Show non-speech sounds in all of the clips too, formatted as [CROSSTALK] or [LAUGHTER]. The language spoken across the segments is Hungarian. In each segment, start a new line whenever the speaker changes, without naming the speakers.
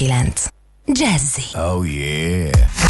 90.9 Jazzy.
Oh yeah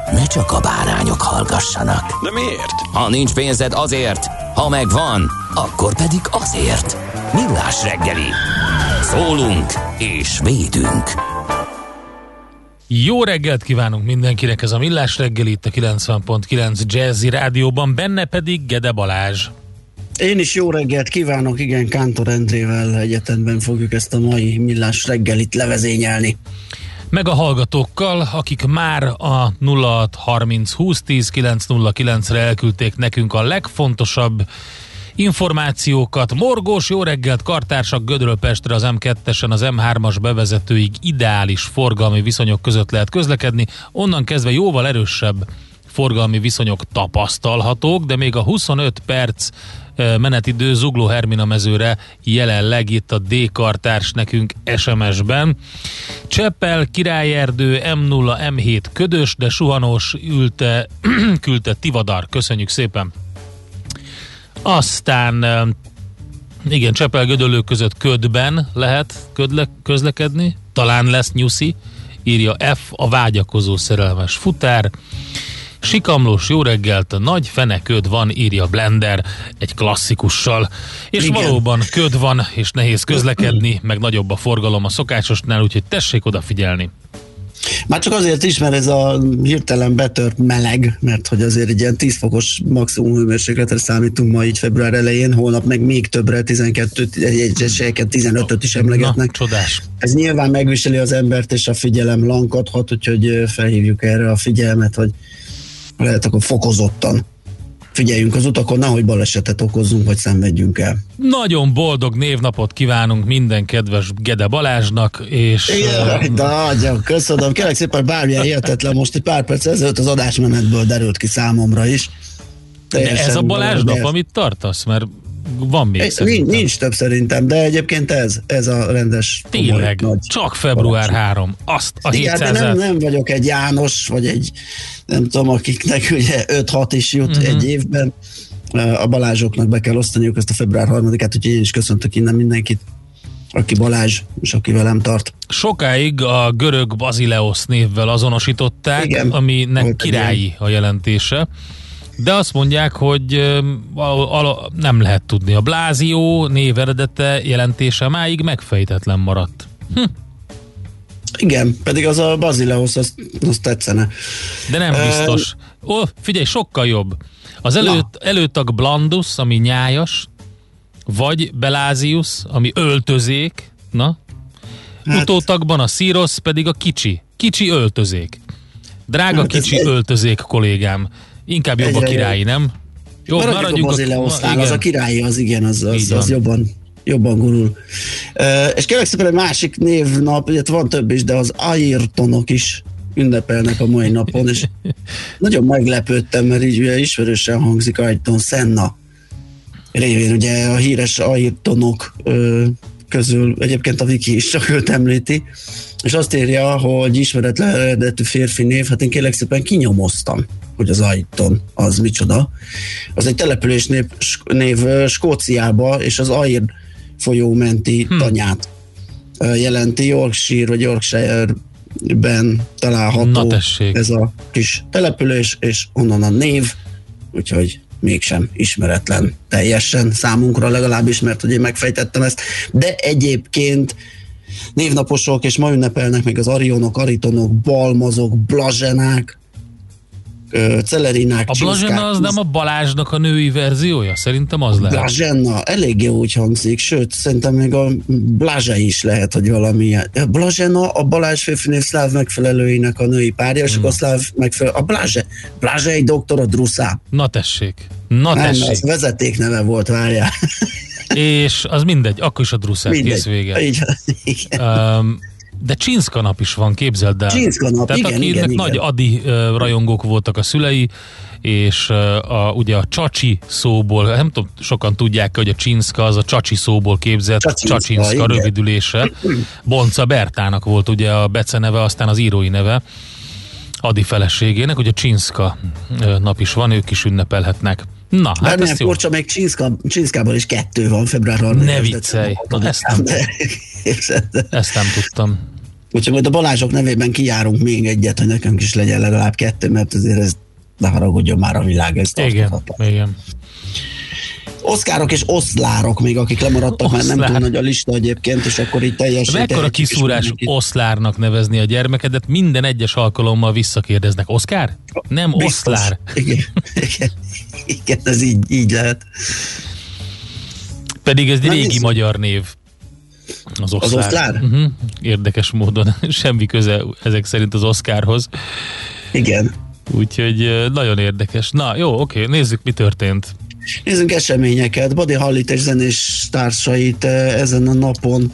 ne csak a bárányok hallgassanak.
De miért?
Ha nincs pénzed azért, ha megvan, akkor pedig azért. Millás reggeli. Szólunk és védünk.
Jó reggelt kívánunk mindenkinek, ez a Millás reggel itt a 90.9 Jazzy Rádióban, benne pedig Gede Balázs.
Én is jó reggelt kívánok, igen, Kántor Endrével egyetemben fogjuk ezt a mai millás reggelit levezényelni.
Meg a hallgatókkal, akik már a 0630 2010 909-re elküldték nekünk a legfontosabb információkat. Morgós, jó reggelt, kartársak Gödről Pestre az M2-esen az M3-as bevezetőig ideális forgalmi viszonyok között lehet közlekedni, onnan kezdve jóval erősebb forgalmi viszonyok tapasztalhatók, de még a 25 perc menetidő Zugló Hermina mezőre jelenleg itt a D-kartárs nekünk SMS-ben. Cseppel, Királyerdő, M0, M7 ködös, de suhanós ülte, [CLEARS THROAT] küldte Tivadar. Köszönjük szépen! Aztán igen, Csepel Gödöllők között ködben lehet ködle, közlekedni, talán lesz nyuszi, írja F, a vágyakozó szerelmes futár. Sikamlós jó reggelt, nagy feneköd van, írja Blender egy klasszikussal. És Igen. valóban köd van, és nehéz közlekedni, meg nagyobb a forgalom a szokásosnál, úgyhogy tessék odafigyelni.
Már csak azért is, mert ez a hirtelen betört meleg, mert hogy azért egy ilyen 10 fokos maximum hőmérsékletre számítunk ma így február elején, holnap meg még többre, 12, egyeseket 15-öt is emlegetnek.
Na, csodás.
Ez nyilván megviseli az embert, és a figyelem lankadhat, úgyhogy felhívjuk erre a figyelmet, hogy lehet akkor fokozottan figyeljünk az utakon, nehogy balesetet okozzunk, vagy szenvedjünk el.
Nagyon boldog névnapot kívánunk minden kedves Gede Balázsnak, és...
Igen, de nagyon köszönöm. Kérlek szépen bármilyen értetlen, most egy pár perc ezelőtt az adásmenetből derült ki számomra is.
De ez a Balázs nap, amit tartasz? Mert van még
nincs, nincs, nincs több szerintem, de egyébként ez, ez a rendes
Tényleg, komoly, csak február 3, azt a Igen, 700
nem, nem vagyok egy János, vagy egy nem tudom, akiknek ugye 5-6 is jut uh-huh. egy évben. A Balázsoknak be kell osztaniuk ezt a február 3-át, úgyhogy én is köszöntök innen mindenkit aki Balázs, és aki velem tart.
Sokáig a görög Bazileos névvel azonosították, Igen, aminek királyi a jelentése. De azt mondják, hogy nem lehet tudni. A Blázió név eredete jelentése máig megfejtetlen maradt. Hm.
Igen, pedig az a Bazileus, az, az tetszene.
De nem biztos. Ó, oh, figyelj, sokkal jobb. Az előtt, előtag Blandus, ami nyájas, vagy Belázius, ami öltözék, na. Hát. Utótagban a Szírosz pedig a kicsi. Kicsi öltözék. Drága hát kicsi egy... öltözék, kollégám. Inkább jobb Egyre a királyi, nem?
Jó, maradjunk, maradjunk a Bazileusnál, az a királyi, az igen, az, az, az jobban jobban gurul. Uh, és kérlek szépen egy másik névnap, ugye van több is, de az Ayrtonok is ünnepelnek a mai napon, és [LAUGHS] nagyon meglepődtem, mert így ugye ismerősen hangzik Ayrton Senna. Révén, ugye a híres Ayrtonok uh, közül egyébként a Wiki is csak őt említi, és azt írja, hogy ismeretlen eredetű férfi név, hát én kérlek szépen kinyomoztam, hogy az Ayrton az micsoda. Az egy település név, név Skóciába, és az Ayrton folyó menti hm. tanyát jelenti. Yorkshire vagy Yorkshire-ben található ez a kis település, és onnan a név, úgyhogy mégsem ismeretlen teljesen számunkra legalábbis, mert ugye megfejtettem ezt, de egyébként névnaposok, és ma ünnepelnek még az arionok, aritonok, balmazok, blazsenák, celerinák,
A Blazsenna az nem a Balázsnak a női verziója? Szerintem az lehet.
Blazsenna, eléggé úgy hangzik, sőt, szerintem még a Blázsa is lehet, hogy valami. Blazsenna a Balázs férfinév szláv megfelelőinek a női párja, és hmm. a szláv megfelelő. A Blázse, Blázse egy doktor a Druszá.
Na tessék. Na
nem, tessék. az vezeték neve volt, várjál.
és az mindegy, akkor is a Druszát kész vége.
Igen. Um,
de Csinszka nap is van, képzeld el.
Csinszka nap,
Tehát
igen,
akinek
igen,
nagy
igen.
adi uh, rajongók voltak a szülei, és a, ugye a csacsi szóból, nem tudom, sokan tudják, hogy a Csinszka az a csacsi szóból képzett Csacsinszka, Csacsinszka rövidülése. Bonca Bertának volt ugye a beceneve, aztán az írói neve. Adi feleségének, ugye Csinszka nap is van, ők is ünnepelhetnek. Na, hát
nem, Porcsa, még Csinszka, Csinszkában is kettő van február 3
Ne viccelj! Na, ezt, nem, ezt nem tudtam.
Úgyhogy majd a Balázsok nevében kijárunk még egyet, hogy nekünk is legyen legalább kettő, mert azért ez ne haragudjon már a világ. Ez
igen, igen.
Oszkárok és oszlárok még, akik lemaradtak, Oszlár. mert nem túl nagy a lista egyébként, és akkor itt teljesen...
Mekkora kiszúrás oszlárnak nevezni a gyermekedet, minden egyes alkalommal visszakérdeznek. Oszkár? Nem Biztos. oszlár.
Igen, igen, igen ez így, így lehet.
Pedig ez egy régi nézzük. magyar név.
Az oszlár. Az oszlár? Uh-huh.
Érdekes módon [LAUGHS] semmi köze ezek szerint az Oscarhoz.
Igen.
Úgyhogy nagyon érdekes. Na jó, oké, nézzük mi történt.
Nézzünk eseményeket. Badi Hallit és zenés társait ezen a napon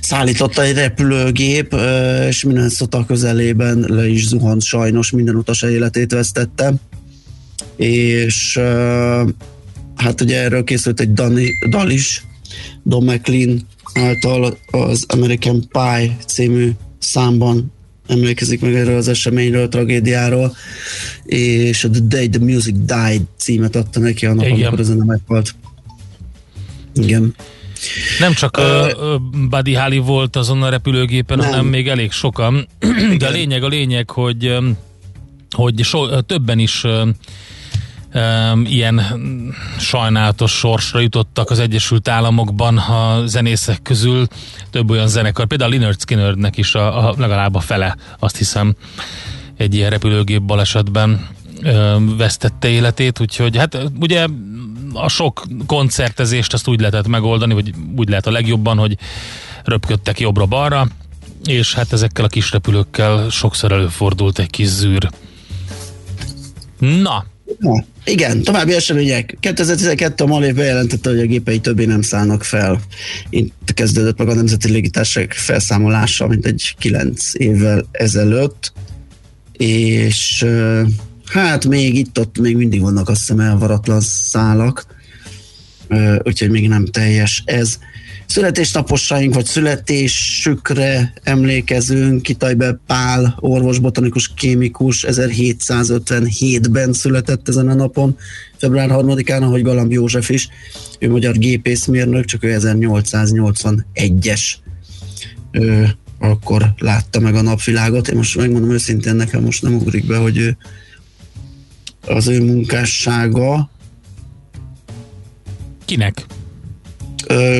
szállította egy repülőgép, és minden szota közelében le is zuhant sajnos, minden utas életét vesztette. És hát ugye erről készült egy Dani, dal is, Don McLean által az American Pie című számban emlékezik meg erről az eseményről, a tragédiáról, és a The Day the Music Died címet adta neki annak, Igen. amikor a zene meghalt. Igen.
Nem csak uh, Buddy Holly volt azon a repülőgépen, nem. hanem még elég sokan. [CLEARS THROAT] De a lényeg a lényeg, hogy hogy so, többen is ilyen sajnálatos sorsra jutottak az Egyesült Államokban a zenészek közül több olyan zenekar, például Leonard Skinnernek is a, a, legalább a fele, azt hiszem, egy ilyen repülőgép balesetben um, vesztette életét, úgyhogy hát ugye a sok koncertezést azt úgy lehetett megoldani, vagy úgy lehet a legjobban, hogy röpködtek jobbra-balra, és hát ezekkel a kis repülőkkel sokszor előfordult egy kis zűr. Na,
igen, további események. 2012 a Malév bejelentette, hogy a gépei többé nem szállnak fel. Itt kezdődött meg a Nemzeti Légitársaság felszámolása, mint egy 9 évvel ezelőtt, és hát még itt-ott még mindig vannak azt hiszem elvaratlan szálak, úgyhogy még nem teljes ez születésnaposaink, vagy születésükre emlékezünk. Kitajbe Pál, orvos, botanikus, kémikus 1757-ben született ezen a napon, február 3-án, ahogy Galamb József is. Ő magyar gépészmérnök, csak ő 1881-es ő akkor látta meg a napvilágot. Én most megmondom őszintén, nekem most nem ugrik be, hogy ő, az ő munkássága.
Kinek?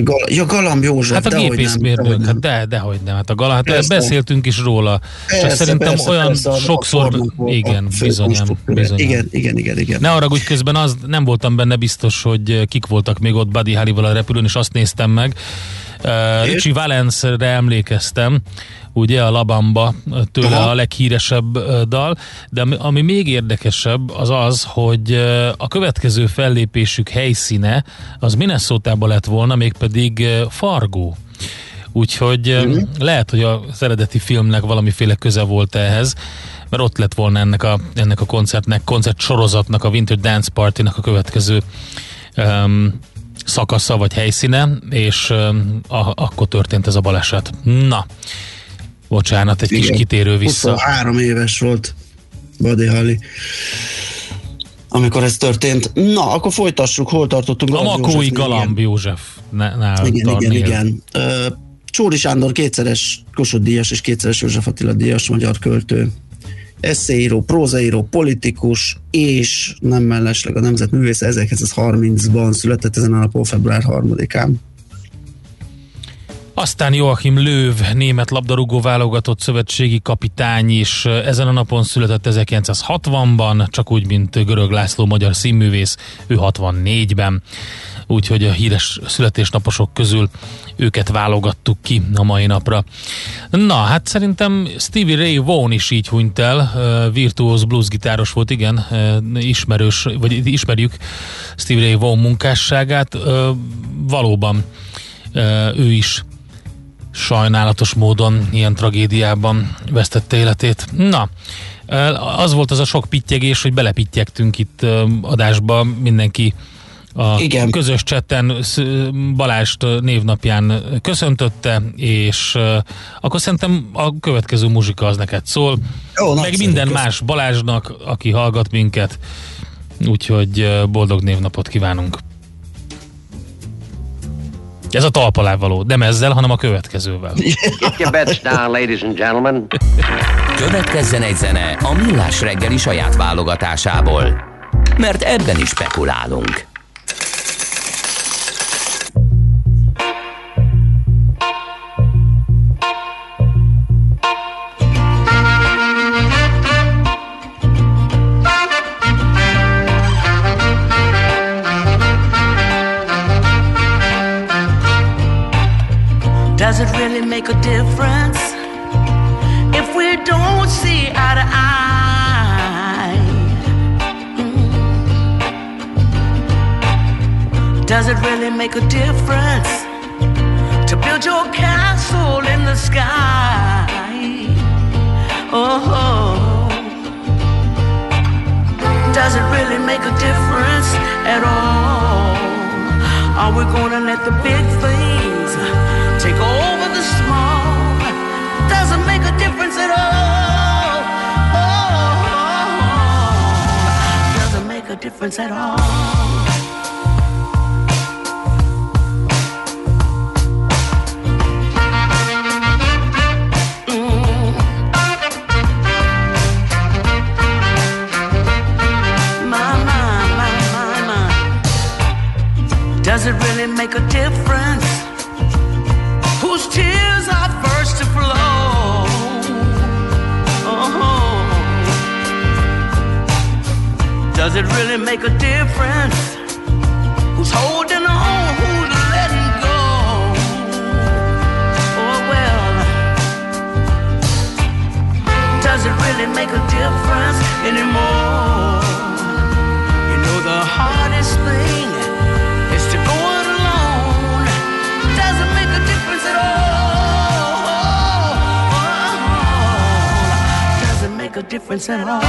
Gal- ja, Galamb József,
Hát a gépészmérnök, hát de, de hogy nem. Hát a Galamb, hát beszéltünk is róla. Persze, Csak szerintem persze, olyan persze, sokszor, igen, bizonyám, bizonyám.
Igen, igen, igen, igen.
Ne arra, hogy közben az nem voltam benne biztos, hogy kik voltak még ott Buddy Holly-val a repülőn, és azt néztem meg. Uh, Richie Valence-re emlékeztem, ugye a Labamba tőle Aha. a leghíresebb dal, de ami, ami még érdekesebb az az, hogy a következő fellépésük helyszíne az minnesota lett volna, mégpedig Fargo. Úgyhogy uh-huh. lehet, hogy az eredeti filmnek valamiféle köze volt ehhez, mert ott lett volna ennek a, ennek a koncertnek, koncert sorozatnak, a Winter Dance Party-nak a következő um, szakasza vagy helyszíne, és a, akkor történt ez a baleset. Na, Bocsánat, egy Igen. kis kitérő vissza.
23 éves volt Buddy Holly amikor ez történt. Na, akkor folytassuk, hol tartottunk.
A Makói Galamb József.
Nál igen, igen, igen. Csóri Sándor kétszeres Kossuth díjas és kétszeres József Attila díjas magyar költő. Eszéíró, prózaíró, politikus, és nem mellesleg a nemzetművésze 1930-ban született ezen a napon február 3-án.
Aztán Joachim Löw, német labdarúgó válogatott szövetségi kapitány is ezen a napon született 1960-ban, csak úgy, mint Görög László magyar színművész, ő 64-ben. Úgyhogy a híres születésnaposok közül őket válogattuk ki a mai napra. Na, hát szerintem Stevie Ray Vaughan is így hunyt el, virtuóz bluesgitáros volt, igen, ismerős, vagy ismerjük Stevie Ray Vaughan munkásságát, valóban ő is sajnálatos módon ilyen tragédiában vesztette életét. Na, az volt az a sok pittyegés, hogy belepittyegtünk itt adásba mindenki a Igen. közös csetten Balást névnapján köszöntötte, és akkor szerintem a következő muzsika az neked szól. Jó, meg minden köszön. más Balázsnak, aki hallgat minket, úgyhogy boldog névnapot kívánunk. Ez a talpalá való, nem ezzel, hanem a következővel. [LAUGHS] Get your bets down, ladies and gentlemen.
Következzen egy zene a Millás reggeli saját válogatásából, mert ebben is spekulálunk. Make a difference if we don't see eye to eye? Mm. Does it really make a difference to build your castle in the sky? Oh, does it really make a difference at all?
Are we gonna let the big things difference at all. Make a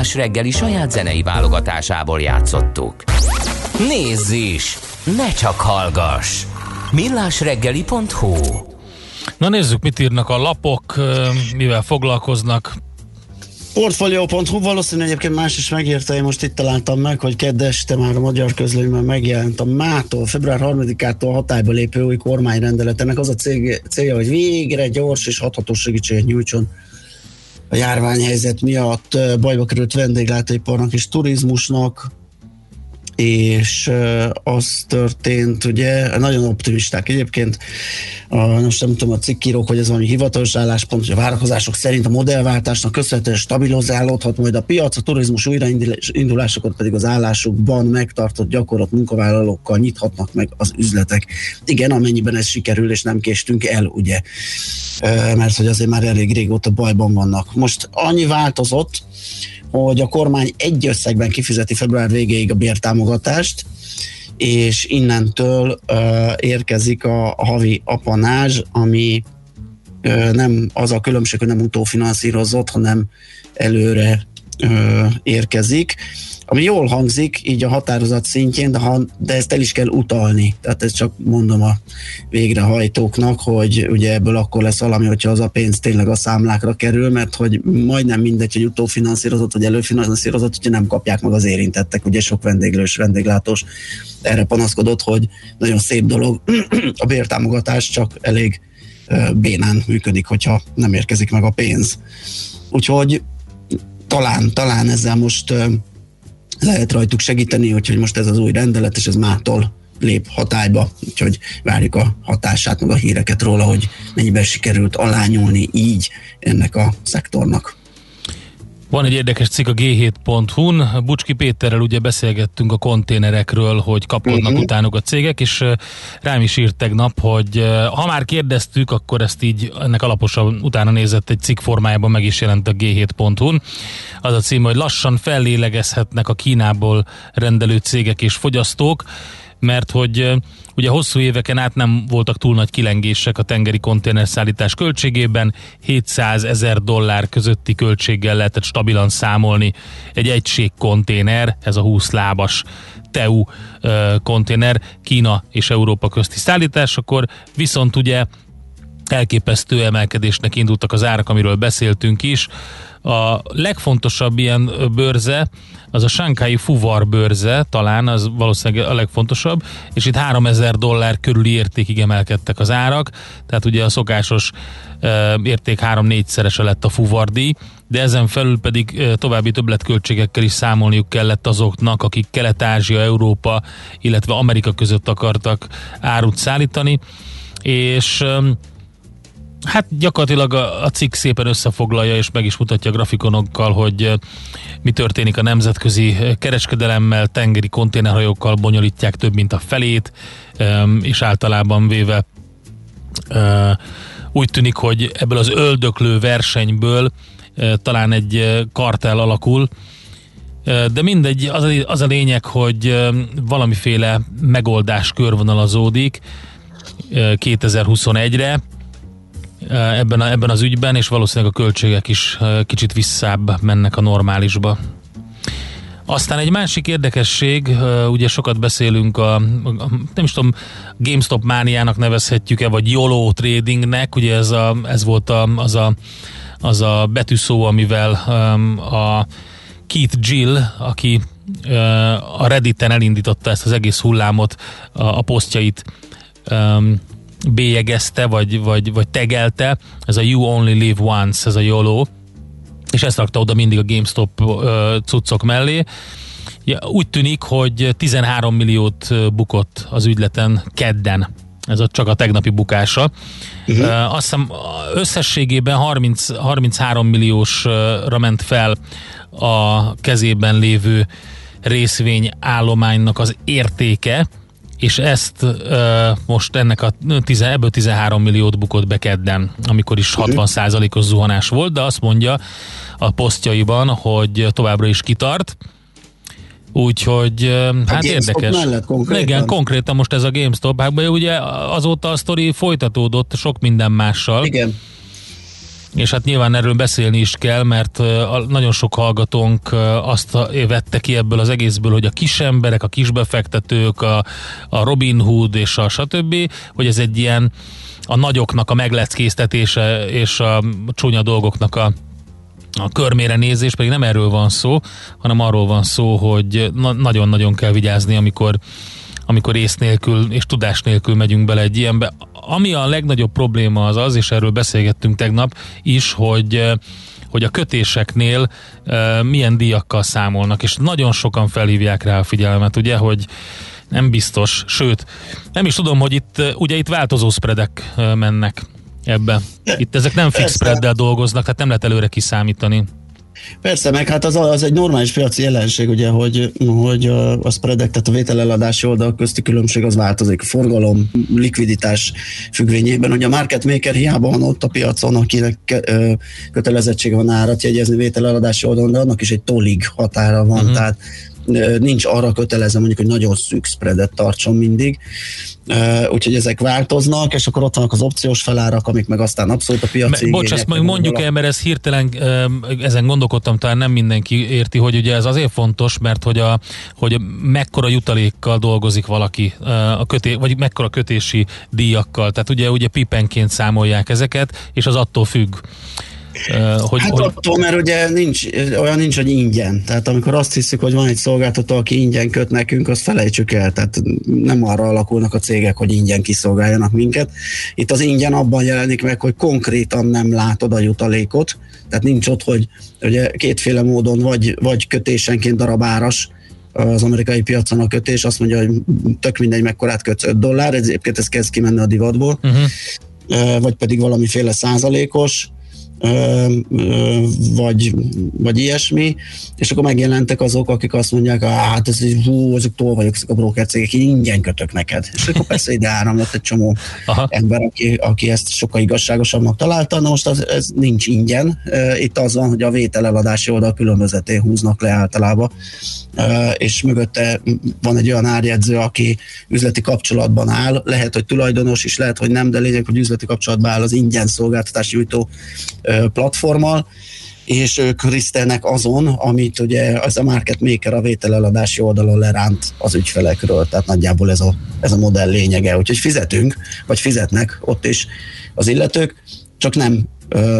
Millás reggeli saját zenei válogatásából játszottuk. Nézz is! Ne csak hallgass! millásreggeli.hu
Na nézzük, mit írnak a lapok, mivel foglalkoznak.
Portfolio.hu valószínűleg egyébként más is megírta, én most itt találtam meg, hogy kedd este már a magyar közlőnyben megjelent a mától, február 3-ától hatályba lépő új kormányrendelet. Ennek az a cég, célja, hogy végre gyors és hatható segítséget nyújtson a járványhelyzet miatt bajba került vendéglátóiparnak és turizmusnak, és az történt, ugye, nagyon optimisták egyébként, a, most nem tudom, a cikkírók, hogy ez valami hivatalos álláspont, hogy a várakozások szerint a modellváltásnak köszönhetően stabilizálódhat majd a piac, a turizmus újraindulásokat pedig az állásukban megtartott gyakorlat munkavállalókkal nyithatnak meg az üzletek. Igen, amennyiben ez sikerül, és nem késtünk el, ugye, mert hogy azért már elég régóta bajban vannak. Most annyi változott, hogy a kormány egy összegben kifizeti február végéig a bértámogatást, és innentől uh, érkezik a, havi apanázs, ami uh, nem az a különbség, hogy nem utófinanszírozott, hanem előre uh, érkezik ami jól hangzik így a határozat szintjén, de, ha, de ezt el is kell utalni. Tehát ezt csak mondom a végrehajtóknak, hogy ugye ebből akkor lesz valami, hogyha az a pénz tényleg a számlákra kerül, mert hogy majdnem mindegy, hogy utófinanszírozott vagy előfinanszírozott, hogyha nem kapják meg az érintettek. Ugye sok vendéglős, vendéglátós erre panaszkodott, hogy nagyon szép dolog [CLEARS THROAT] a bértámogatás, csak elég bénán működik, hogyha nem érkezik meg a pénz. Úgyhogy talán, talán ezzel most lehet rajtuk segíteni, úgyhogy most ez az új rendelet, és ez mától lép hatályba, úgyhogy várjuk a hatását, meg a híreket róla, hogy mennyiben sikerült alányulni így ennek a szektornak.
Van egy érdekes cikk a g7.hu-n. Bucski Péterrel ugye beszélgettünk a konténerekről, hogy kapkodnak uh-huh. utánuk a cégek, és rám is írt tegnap, hogy ha már kérdeztük, akkor ezt így ennek alaposan utána nézett egy cikk formájában meg is jelent a g7.hu-n. Az a cím, hogy lassan fellélegezhetnek a Kínából rendelő cégek és fogyasztók mert hogy ugye hosszú éveken át nem voltak túl nagy kilengések a tengeri konténerszállítás költségében, 700 ezer dollár közötti költséggel lehetett stabilan számolni egy egység konténer, ez a 20 lábas TEU konténer Kína és Európa közti szállítás, akkor viszont ugye elképesztő emelkedésnek indultak az árak, amiről beszéltünk is. A legfontosabb ilyen bőrze az a Shanghai Fuvar bőrze, talán az valószínűleg a legfontosabb, és itt 3000 dollár körüli értékig emelkedtek az árak, tehát ugye a szokásos érték 3-4 szerese lett a fuvardi, de ezen felül pedig további többletköltségekkel is számolniuk kellett azoknak, akik Kelet-Ázsia, Európa, illetve Amerika között akartak árut szállítani, és Hát gyakorlatilag a, a cikk szépen összefoglalja és meg is mutatja grafikonokkal, hogy mi történik a nemzetközi kereskedelemmel, tengeri konténerhajókkal bonyolítják több mint a felét, és általában véve úgy tűnik, hogy ebből az öldöklő versenyből talán egy kartel alakul, de mindegy, az a, az a lényeg, hogy valamiféle megoldás körvonalazódik 2021-re, ebben, a, ebben az ügyben, és valószínűleg a költségek is kicsit visszább mennek a normálisba. Aztán egy másik érdekesség, ugye sokat beszélünk a, nem is tudom, GameStop mániának nevezhetjük-e, vagy YOLO tradingnek, ugye ez, a, ez volt a, az, a, az a betűszó, amivel a Keith Jill, aki a Redditen elindította ezt az egész hullámot, a, a posztjait bélyegezte, vagy, vagy, vagy tegelte, ez a You Only Live Once, ez a YOLO, és ezt rakta oda mindig a GameStop uh, cuccok mellé. Ja, úgy tűnik, hogy 13 milliót bukott az ügyleten kedden. Ez a, csak a tegnapi bukása. Uh-huh. Uh, azt hiszem összességében 30, 33 milliósra ment fel a kezében lévő részvényállománynak az értéke, és ezt uh, most ennek a ebből 13 milliót bukott be kedden, amikor is 60% os zuhanás volt, de azt mondja a posztjaiban, hogy továbbra is kitart, Úgyhogy hát érdekes.
konkrétan.
Igen, konkrétan most ez a GameStop, hát ugye azóta a sztori folytatódott sok minden mással.
Igen
és hát nyilván erről beszélni is kell, mert nagyon sok hallgatónk azt vette ki ebből az egészből, hogy a kis emberek, a kisbefektetők, a, a Robin Hood és a stb., hogy ez egy ilyen a nagyoknak a megleckéztetése és a csúnya dolgoknak a a körmére nézés, pedig nem erről van szó, hanem arról van szó, hogy na- nagyon-nagyon kell vigyázni, amikor amikor ész nélkül és tudás nélkül megyünk bele egy ilyenbe. Ami a legnagyobb probléma az az, és erről beszélgettünk tegnap is, hogy eh, hogy a kötéseknél uh, milyen díjakkal számolnak, és nagyon sokan felhívják rá a figyelmet, ugye, hogy nem biztos, sőt, nem is tudom, hogy itt, eh, ugye itt változó spreadek mennek ebbe. Itt ezek nem fix spreaddel dolgoznak, tehát nem lehet előre kiszámítani.
Persze, meg hát az, az egy normális piaci jelenség, ugye, hogy, hogy a spreadek, tehát a vételeladási oldal közti különbség az változik. Forgalom, likviditás függvényében. Ugye a market maker hiába van ott a piacon, akinek kötelezettsége van árat jegyezni vételeladási oldalon, de annak is egy tolig határa van. Uh-huh. Tehát nincs arra kötelezve mondjuk, hogy nagyon szűk spreadet tartson mindig, úgyhogy ezek változnak, és akkor ott vannak az opciós felárak, amik meg aztán abszolút a piaci
Bocs, azt majd mondjuk el, mert ez hirtelen, ezen gondolkodtam, talán nem mindenki érti, hogy ugye ez azért fontos, mert hogy, a, hogy mekkora jutalékkal dolgozik valaki, a köté, vagy mekkora kötési díjakkal, tehát ugye, ugye pipenként számolják ezeket, és az attól függ
hogy, hát hogy... attól, mert ugye nincs, olyan nincs, hogy ingyen. Tehát amikor azt hiszük, hogy van egy szolgáltató, aki ingyen köt nekünk, azt felejtsük el. Tehát nem arra alakulnak a cégek, hogy ingyen kiszolgáljanak minket. Itt az ingyen abban jelenik meg, hogy konkrétan nem látod a jutalékot. Tehát nincs ott, hogy ugye kétféle módon vagy, vagy kötésenként darabáras, az amerikai piacon a kötés, azt mondja, hogy tök mindegy, mekkorát kötsz 5 dollár, egyébként ez kezd kimenni a divatból, uh-huh. vagy pedig valamiféle százalékos, vagy, vagy ilyesmi, és akkor megjelentek azok, akik azt mondják, hát ez, hú, ezek túl vagyok, ezek a broker cégek, ingyen kötök neked. És akkor persze ide áramlott egy csomó Aha. ember, aki, aki ezt sokkal igazságosabbnak találta, na most az, ez nincs ingyen. Itt az van, hogy a vételeladási oldal különbözetén húznak le általában, és mögötte van egy olyan árjegyző, aki üzleti kapcsolatban áll, lehet, hogy tulajdonos is, lehet, hogy nem, de lényeg, hogy üzleti kapcsolatban áll az ingyen szolgáltatási nyújtó platformmal, és ők risztelnek azon, amit ugye az a market maker a vételeladási oldalon leránt az ügyfelekről, tehát nagyjából ez a, ez a modell lényege, úgyhogy fizetünk, vagy fizetnek ott is az illetők, csak nem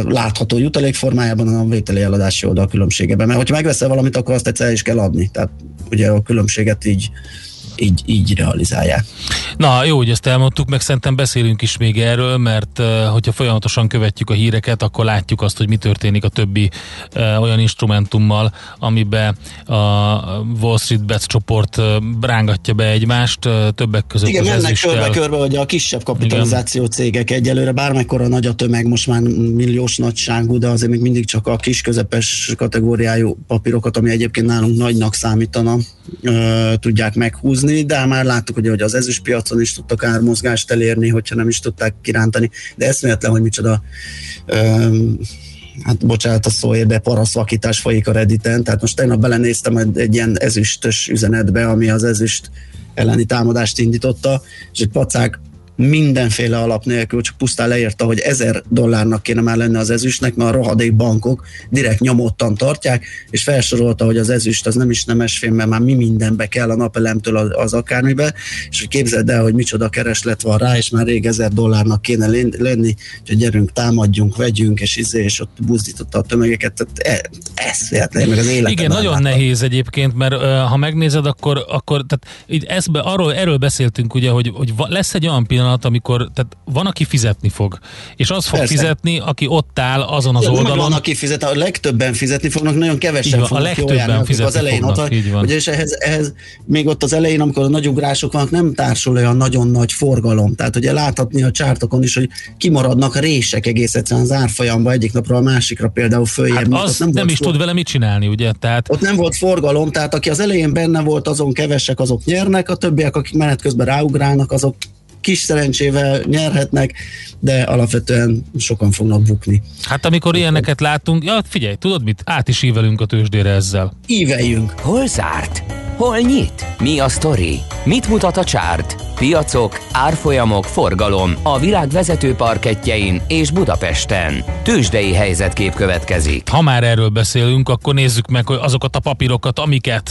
látható jutalék formájában a vételi eladási oldal különbségeben. Mert hogyha megveszel valamit, akkor azt egyszer is kell adni. Tehát ugye a különbséget így így, így realizálják.
Na jó, hogy ezt elmondtuk, meg szerintem beszélünk is még erről, mert hogyha folyamatosan követjük a híreket, akkor látjuk azt, hogy mi történik a többi olyan instrumentummal, amiben a Wall Street Bets csoport brángatja be egymást, többek között
Igen, mennek körbe-körbe, hogy a kisebb kapitalizáció Igen. cégek egyelőre, bármekkora nagy a tömeg, most már milliós nagyságú, de azért még mindig csak a kis közepes kategóriájú papírokat, ami egyébként nálunk nagynak számítana, tudják meghúzni, de már láttuk, hogy, hogy az ezüst piacon is tudtak ármozgást elérni, hogyha nem is tudták kirántani, de eszméletlen, hogy micsoda um, hát bocsánat a szóért, de paraszvakítás folyik a Redditen, tehát most tegnap belenéztem egy, egy ilyen ezüstös üzenetbe, ami az ezüst elleni támadást indította, és egy pacák mindenféle alap nélkül, csak pusztán leírta, hogy ezer dollárnak kéne már lenne az ezüstnek, mert a rohadék bankok direkt nyomottan tartják, és felsorolta, hogy az ezüst az nem is nemesfém, mert már mi mindenbe kell a napelemtől az, akármibe, és hogy képzeld el, hogy micsoda kereslet van rá, és már rég ezer dollárnak kéne lenni, hogy gyerünk, támadjunk, vegyünk, és izé, és ott buzdította a tömegeket, tehát e, ez véletlen, meg az élet.
Igen, nagyon látta. nehéz egyébként, mert ha megnézed, akkor, akkor tehát így ezt, arról, erről beszéltünk ugye, hogy, hogy lesz egy olyan pillanat, pillanat, amikor tehát van, aki fizetni fog, és az fog Persze. fizetni, aki ott áll azon az oldalon.
Van, aki fizet, a legtöbben fizetni fognak, nagyon kevesen
van,
fognak
a legtöbben fizetni
az elején
fognak,
ott,
így van.
Ugye, és ehhez, ehhez, még ott az elején, amikor a nagy ugrások vannak, nem társul olyan nagyon nagy forgalom. Tehát ugye láthatni a csártokon is, hogy kimaradnak rések egész egyszerűen az árfolyamba egyik napra a másikra például följebb.
Hát az nem, nem is for... tud vele mit csinálni, ugye? Tehát...
Ott nem volt forgalom, tehát aki az elején benne volt, azon kevesek, azok nyernek, a többiek, akik menet közben ráugrálnak, azok kis szerencsével nyerhetnek, de alapvetően sokan fognak bukni.
Hát amikor ilyeneket látunk, ja figyelj, tudod mit? Át is ívelünk a tőzsdére ezzel.
Íveljünk.
Hol zárt? Hol nyit? Mi a sztori? Mit mutat a csárt? Piacok, árfolyamok, forgalom a világ vezető parketjein és Budapesten. Tőzsdei helyzetkép következik.
Ha már erről beszélünk, akkor nézzük meg hogy azokat a papírokat, amiket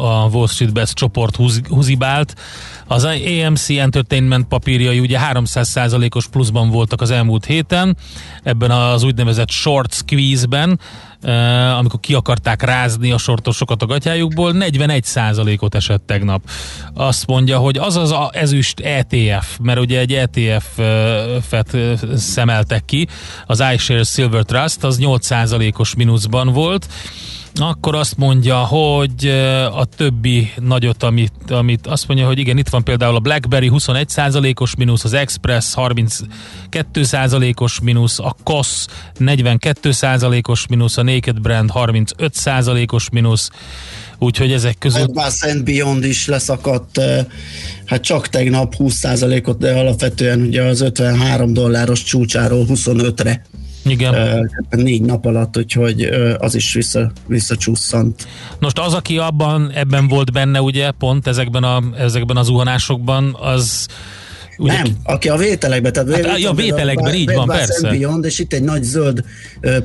a Wall Street Best csoport húz, húzibált. Az AMC Entertainment papírjai ugye 300%-os pluszban voltak az elmúlt héten, ebben az úgynevezett short squeeze-ben, amikor ki akarták rázni a sortosokat a gatyájukból, 41%-ot esett tegnap. Azt mondja, hogy az az a ezüst ETF, mert ugye egy ETF-et szemeltek ki, az iShares Silver Trust, az 8%-os mínuszban volt, akkor azt mondja, hogy a többi nagyot, amit, amit azt mondja, hogy igen, itt van például a BlackBerry 21%-os mínusz, az Express 32%-os mínusz, a COS 42%-os mínusz, a Naked Brand 35%-os mínusz, úgyhogy ezek között...
Advanced Beyond is leszakadt, hát csak tegnap 20%-ot, de alapvetően ugye az 53 dolláros csúcsáról 25-re
igen.
négy nap alatt, úgyhogy az is vissza, visszacsúszant.
Most az, aki abban ebben volt benne, ugye, pont ezekben, a, ezekben az zuhanásokban, az
Ugye? Nem, aki a vételekben, tehát
hát, vételekben, a vételekben, így van, persze.
Beyond, és itt egy nagy zöld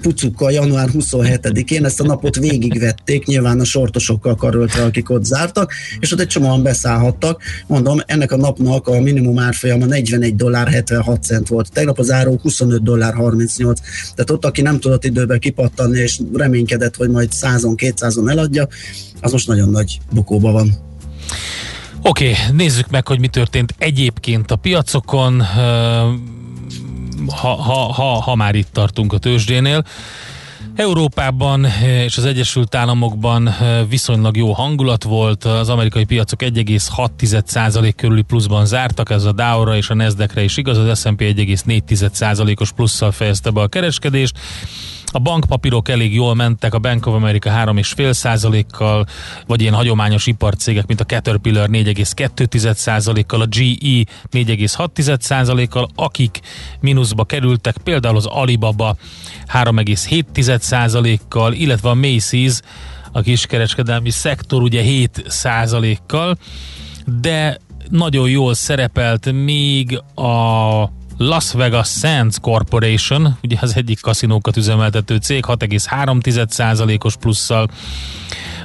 pucukkal január 27-én ezt a napot végigvették, nyilván a sortosokkal karöltve, akik ott zártak, és ott egy csomóan beszállhattak. Mondom, ennek a napnak a minimum árfolyama 41 dollár 76 cent volt. Tegnap az áró 25 dollár 38. Tehát ott, aki nem tudott időben kipattanni, és reménykedett, hogy majd 100-200-on eladja, az most nagyon nagy bukóba van.
Oké, okay, nézzük meg, hogy mi történt egyébként a piacokon, ha, ha, ha, ha már itt tartunk a tőzsdénél. Európában és az Egyesült Államokban viszonylag jó hangulat volt, az amerikai piacok 1,6% körüli pluszban zártak, ez a Dow-ra és a Nasdaq-re is igaz, az S&P 1,4%-os plusszal fejezte be a kereskedést, a bankpapírok elég jól mentek, a Bank of America 3,5 százalékkal, vagy ilyen hagyományos iparcégek, mint a Caterpillar 4,2 százalékkal, a GE 4,6 százalékkal, akik mínuszba kerültek, például az Alibaba 3,7 százalékkal, illetve a Macy's, a kiskereskedelmi szektor ugye 7 százalékkal, de nagyon jól szerepelt még a Las Vegas Sands Corporation, ugye az egyik kaszinókat üzemeltető cég 6,3%-os plusszal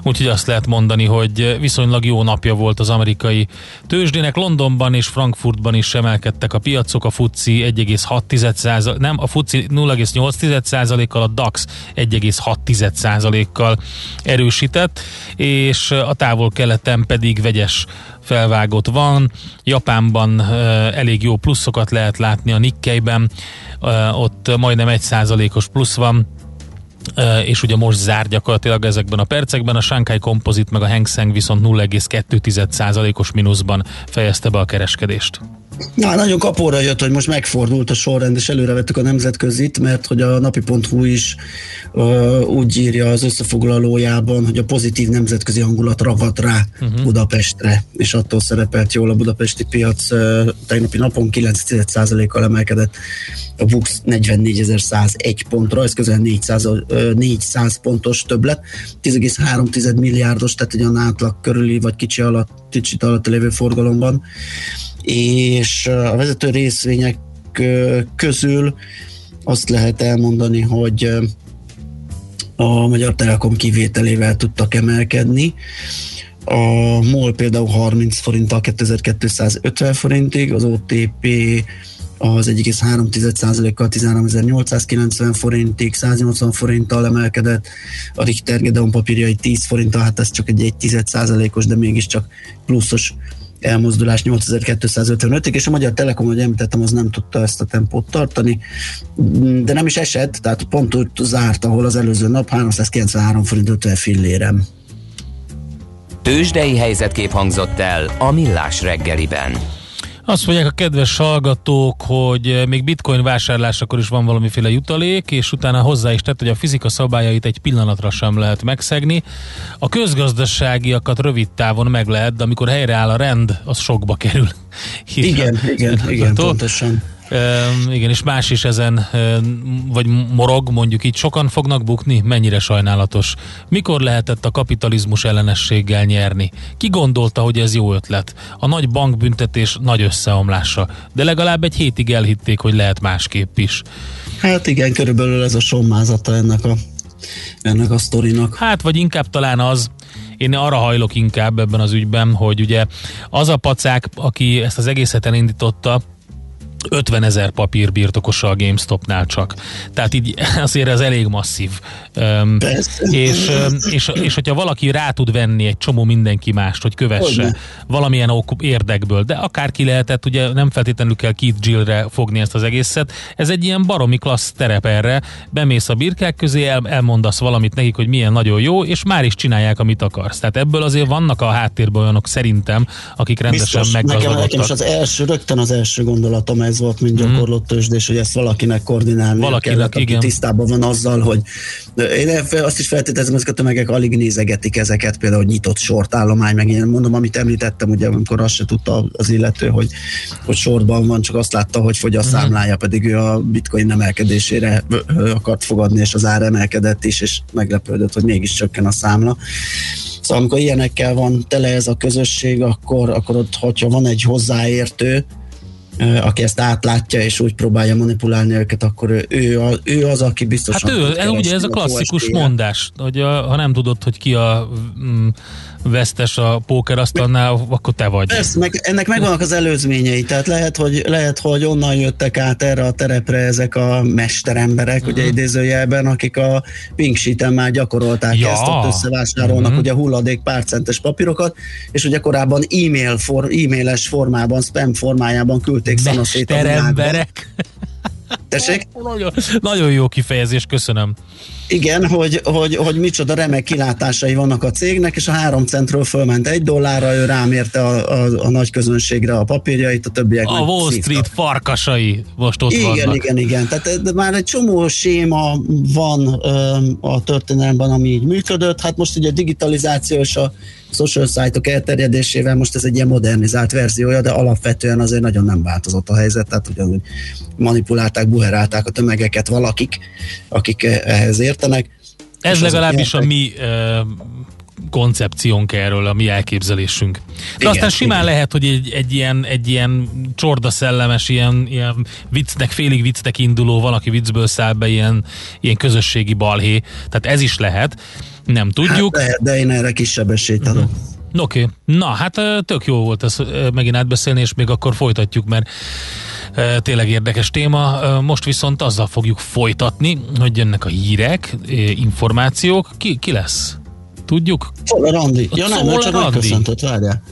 úgyhogy azt lehet mondani, hogy viszonylag jó napja volt az amerikai tőzsdének. Londonban és Frankfurtban is emelkedtek a piacok, a FUCI 1,6 nem, a FUCI 0,8%-kal, a DAX 1,6%-kal erősített, és a távol-keleten pedig vegyes felvágott van. Japánban elég jó pluszokat lehet látni a Nikkeiben, ott majdnem 1%-os plusz van, és ugye most zár gyakorlatilag ezekben a percekben, a Shanghai Composite meg a Hang Seng viszont 0,2%-os mínuszban fejezte be a kereskedést.
Na, nagyon kapóra jött, hogy most megfordult a sorrend, és előrevettük a nemzetközit, mert hogy a napi.hu is uh, úgy írja az összefoglalójában, hogy a pozitív nemzetközi hangulat ragadt rá uh-huh. Budapestre, és attól szerepelt jól a budapesti piac. Uh, tegnapi napon 9%-kal emelkedett a BUX 44.101 pontra, ez közel 400, uh, 400 pontos többlet, 10,3 milliárdos, tehát egy átlag körüli, vagy kicsi alatt, kicsit alatt lévő forgalomban és a vezető részvények közül azt lehet elmondani, hogy a Magyar Telekom kivételével tudtak emelkedni. A MOL például 30 forinttal 2250 forintig, az OTP az 1,3%-kal 13.890 forintig, 180 forinttal emelkedett, a Richter Gedeon papírjai 10 forinttal, hát ez csak egy 1,1%-os, de mégiscsak pluszos elmozdulás 8255-ig, és a Magyar Telekom, ahogy említettem, az nem tudta ezt a tempót tartani, de nem is esett, tehát pont úgy zárt, ahol az előző nap 393 forint 50 fillérem.
Tőzsdei helyzetkép hangzott el a Millás reggeliben.
Azt mondják a kedves hallgatók, hogy még bitcoin vásárlásakor is van valamiféle jutalék, és utána hozzá is tett, hogy a fizika szabályait egy pillanatra sem lehet megszegni. A közgazdaságiakat rövid távon meg lehet, de amikor helyreáll a rend, az sokba kerül.
Igen, igen, igen, pontosan.
Uh, igen, és más is ezen, vagy morog, mondjuk így sokan fognak bukni? Mennyire sajnálatos. Mikor lehetett a kapitalizmus ellenességgel nyerni? Ki gondolta, hogy ez jó ötlet? A nagy bankbüntetés nagy összeomlása. De legalább egy hétig elhitték, hogy lehet másképp is.
Hát igen, körülbelül ez a sommázata ennek a, ennek a sztorinak.
Hát, vagy inkább talán az, én arra hajlok inkább ebben az ügyben, hogy ugye az a pacák, aki ezt az egészet elindította, 50 ezer papír birtokosa a GameStopnál csak. Tehát így [LAUGHS] azért ez elég masszív. Um, és, és, és hogyha valaki rá tud venni egy csomó mindenki mást, hogy kövesse Hogyne. valamilyen ok érdekből, de akárki lehetett, ugye nem feltétlenül kell Keith Jillre fogni ezt az egészet, ez egy ilyen baromi klassz terep erre, bemész a birkák közé, el, elmondasz valamit nekik, hogy milyen nagyon jó, és már is csinálják, amit akarsz. Tehát ebből azért vannak a háttérben olyanok szerintem, akik rendesen meggazdagodtak.
Nekem, nekem az első, rögtön az első gondolatom ez volt, mint mhm. gyakorlott tőzsdés, hogy ezt valakinek koordinálni valakinek, kell, igen. tisztában van azzal, hogy én azt is feltételezem, hogy a tömegek alig nézegetik ezeket, például hogy nyitott sortállomány, meg én mondom, amit említettem, ugye amikor azt se tudta az illető, hogy, hogy sorban van, csak azt látta, hogy fogy a uh-huh. számlája, pedig ő a bitcoin emelkedésére akart fogadni, és az ár emelkedett is, és meglepődött, hogy mégis csökken a számla. Szóval amikor ilyenekkel van tele ez a közösség, akkor, akkor ott, hogyha van egy hozzáértő, aki ezt átlátja, és úgy próbálja manipulálni őket, akkor ő, ő, a, ő az, aki biztosan...
Hát ő, ugye ez a klasszikus mondás, hogy a, ha nem tudod, hogy ki a mm, vesztes a pókerasztalnál, akkor te vagy.
Ez, meg, ennek megvannak az előzményei, tehát lehet hogy, lehet, hogy onnan jöttek át erre a terepre ezek a mesteremberek, uh-huh. ugye mhm. idézőjelben, akik a pink sheet már gyakorolták ja. ezt, ott összevásárolnak uh-huh. ugye hulladék párcentes papírokat, és ugye korábban e-mail for, e-mailes formában, spam formájában küldték szanaszét a
emberek.
Tessék? [LAUGHS]
Nagyon, nagyon jó kifejezés, köszönöm.
Igen, hogy, hogy, hogy micsoda remek kilátásai vannak a cégnek, és a három centről fölment egy dollárra, ő rámérte a, a, a nagy közönségre a papírjait, a többiek
A Wall szívtak. Street farkasai most ott
igen,
vannak.
Igen, igen. Tehát de már egy csomó séma van ö, a történelemben, ami így működött. Hát most ugye a digitalizáció és a social site-ok elterjedésével most ez egy ilyen modernizált verziója, de alapvetően azért nagyon nem változott a helyzet, tehát ugyanúgy manipulálták, buherálták a tömegeket valakik, akik ehhez értenek.
Ez legalábbis a mi uh, koncepciónk erről, a mi elképzelésünk. De igen, aztán simán igen. lehet, hogy egy, egy, ilyen, egy ilyen csordaszellemes, ilyen, ilyen viccnek, félig viccnek induló, valaki viccből száll be ilyen, ilyen közösségi balhé. Tehát ez is lehet, nem tudjuk.
Hát de, de én erre kisebb esélyt adok. Uh-huh.
Oké, okay. na hát tök jó volt ez megint átbeszélni, és még akkor folytatjuk, mert tényleg érdekes téma. Most viszont azzal fogjuk folytatni, hogy jönnek a hírek, információk. Ki, ki lesz? Tudjuk?
Czoller Andi. Ja nem, csak megköszöntött, várjál.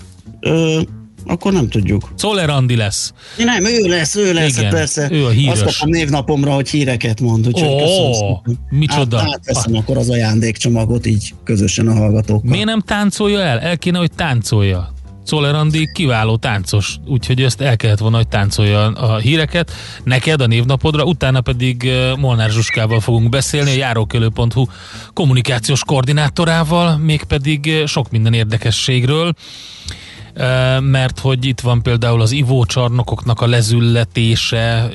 Ö, akkor nem tudjuk.
Czoller Andi lesz.
Nem, ő lesz, ő lesz, Igen, persze.
Ő a híres.
Azt kapom névnapomra, hogy híreket mond, úgyhogy oh,
köszönöm. Micsoda? Hát,
átveszem ah. akkor az ajándékcsomagot így közösen a hallgatókkal.
Miért nem táncolja el? El kéne, hogy táncolja. Czoller kiváló táncos, úgyhogy ezt el kellett volna, hogy táncolja a híreket, neked a névnapodra, utána pedig Molnár Zsuskával fogunk beszélni, a járókelő.hu kommunikációs koordinátorával, mégpedig sok minden érdekességről mert hogy itt van például az ivócsarnokoknak a lezülletése,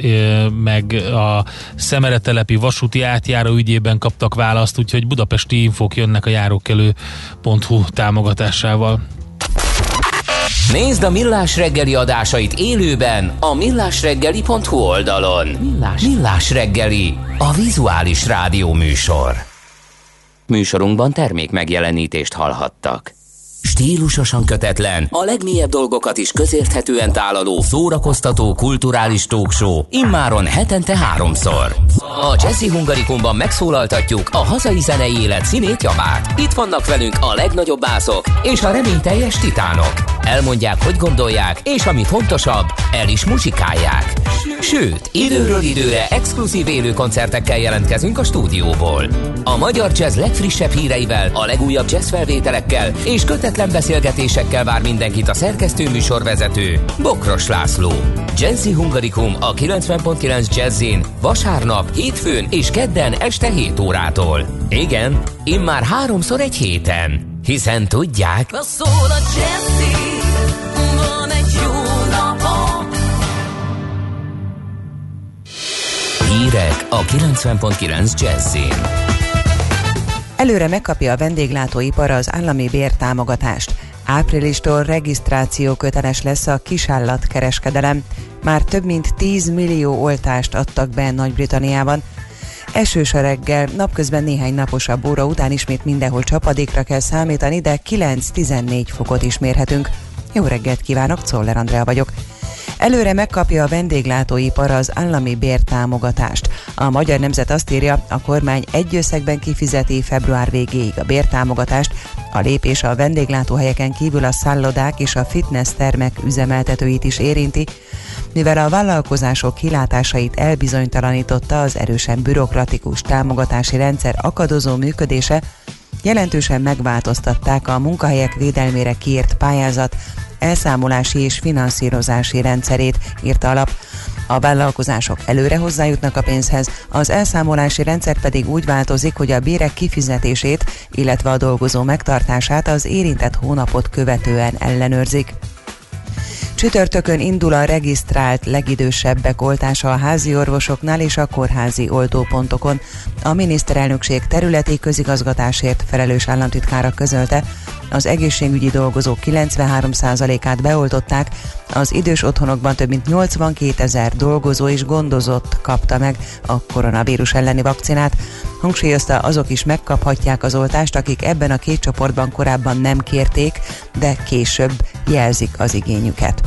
meg a szemeretelepi vasúti átjáró ügyében kaptak választ, úgyhogy budapesti infók jönnek a járókelő.hu támogatásával.
Nézd a Millás reggeli adásait élőben a millásreggeli.hu oldalon. Millás. Millás reggeli, a vizuális rádió műsor. Műsorunkban termék megjelenítést hallhattak. Stílusosan kötetlen, a legmélyebb dolgokat is közérthetően tálaló, szórakoztató, kulturális talkshow, immáron hetente háromszor. A Jazzy Hungarikumban megszólaltatjuk a hazai zenei élet színét javát. Itt vannak velünk a legnagyobb bászok és a reményteljes titánok. Elmondják, hogy gondolják, és ami fontosabb, el is muzsikálják. Sőt, időről időre exkluzív élő koncertekkel jelentkezünk a stúdióból. A magyar jazz legfrissebb híreivel, a legújabb jazz felvételekkel és kötetlen beszélgetésekkel vár mindenkit a szerkesztő műsorvezető Bokros László. Jazzy Hungarikum a 90.9 Jazzin vasárnap, hétfőn és kedden este 7 órától. Igen, immár háromszor egy héten. Hiszen tudják... Szól a Jazzy, van egy jó a 90.9 Jazzin.
Előre megkapja a vendéglátóipar az állami bértámogatást. Áprilistól regisztráció köteles lesz a kisállatkereskedelem. Már több mint 10 millió oltást adtak be Nagy-Britanniában. Esős a reggel, napközben néhány naposabb óra után ismét mindenhol csapadékra kell számítani, de 9-14 fokot is mérhetünk. Jó reggelt kívánok, Czoller Andrea vagyok. Előre megkapja a vendéglátóipar az állami bértámogatást. A Magyar Nemzet azt írja, a kormány egy összegben kifizeti február végéig a bértámogatást, a lépés a vendéglátóhelyeken kívül a szállodák és a fitness termek üzemeltetőit is érinti, mivel a vállalkozások kilátásait elbizonytalanította az erősen bürokratikus támogatási rendszer akadozó működése, jelentősen megváltoztatták a munkahelyek védelmére kiírt pályázat elszámolási és finanszírozási rendszerét, írta alap. A vállalkozások előre hozzájutnak a pénzhez, az elszámolási rendszer pedig úgy változik, hogy a bérek kifizetését, illetve a dolgozó megtartását az érintett hónapot követően ellenőrzik. Csütörtökön indul a regisztrált legidősebbek oltása a házi orvosoknál és a kórházi oltópontokon. A miniszterelnökség területi közigazgatásért felelős államtitkára közölte, az egészségügyi dolgozók 93%-át beoltották, az idős otthonokban több mint 82 ezer dolgozó és gondozott kapta meg a koronavírus elleni vakcinát. Hangsúlyozta, azok is megkaphatják az oltást, akik ebben a két csoportban korábban nem kérték, de később jelzik az igényüket.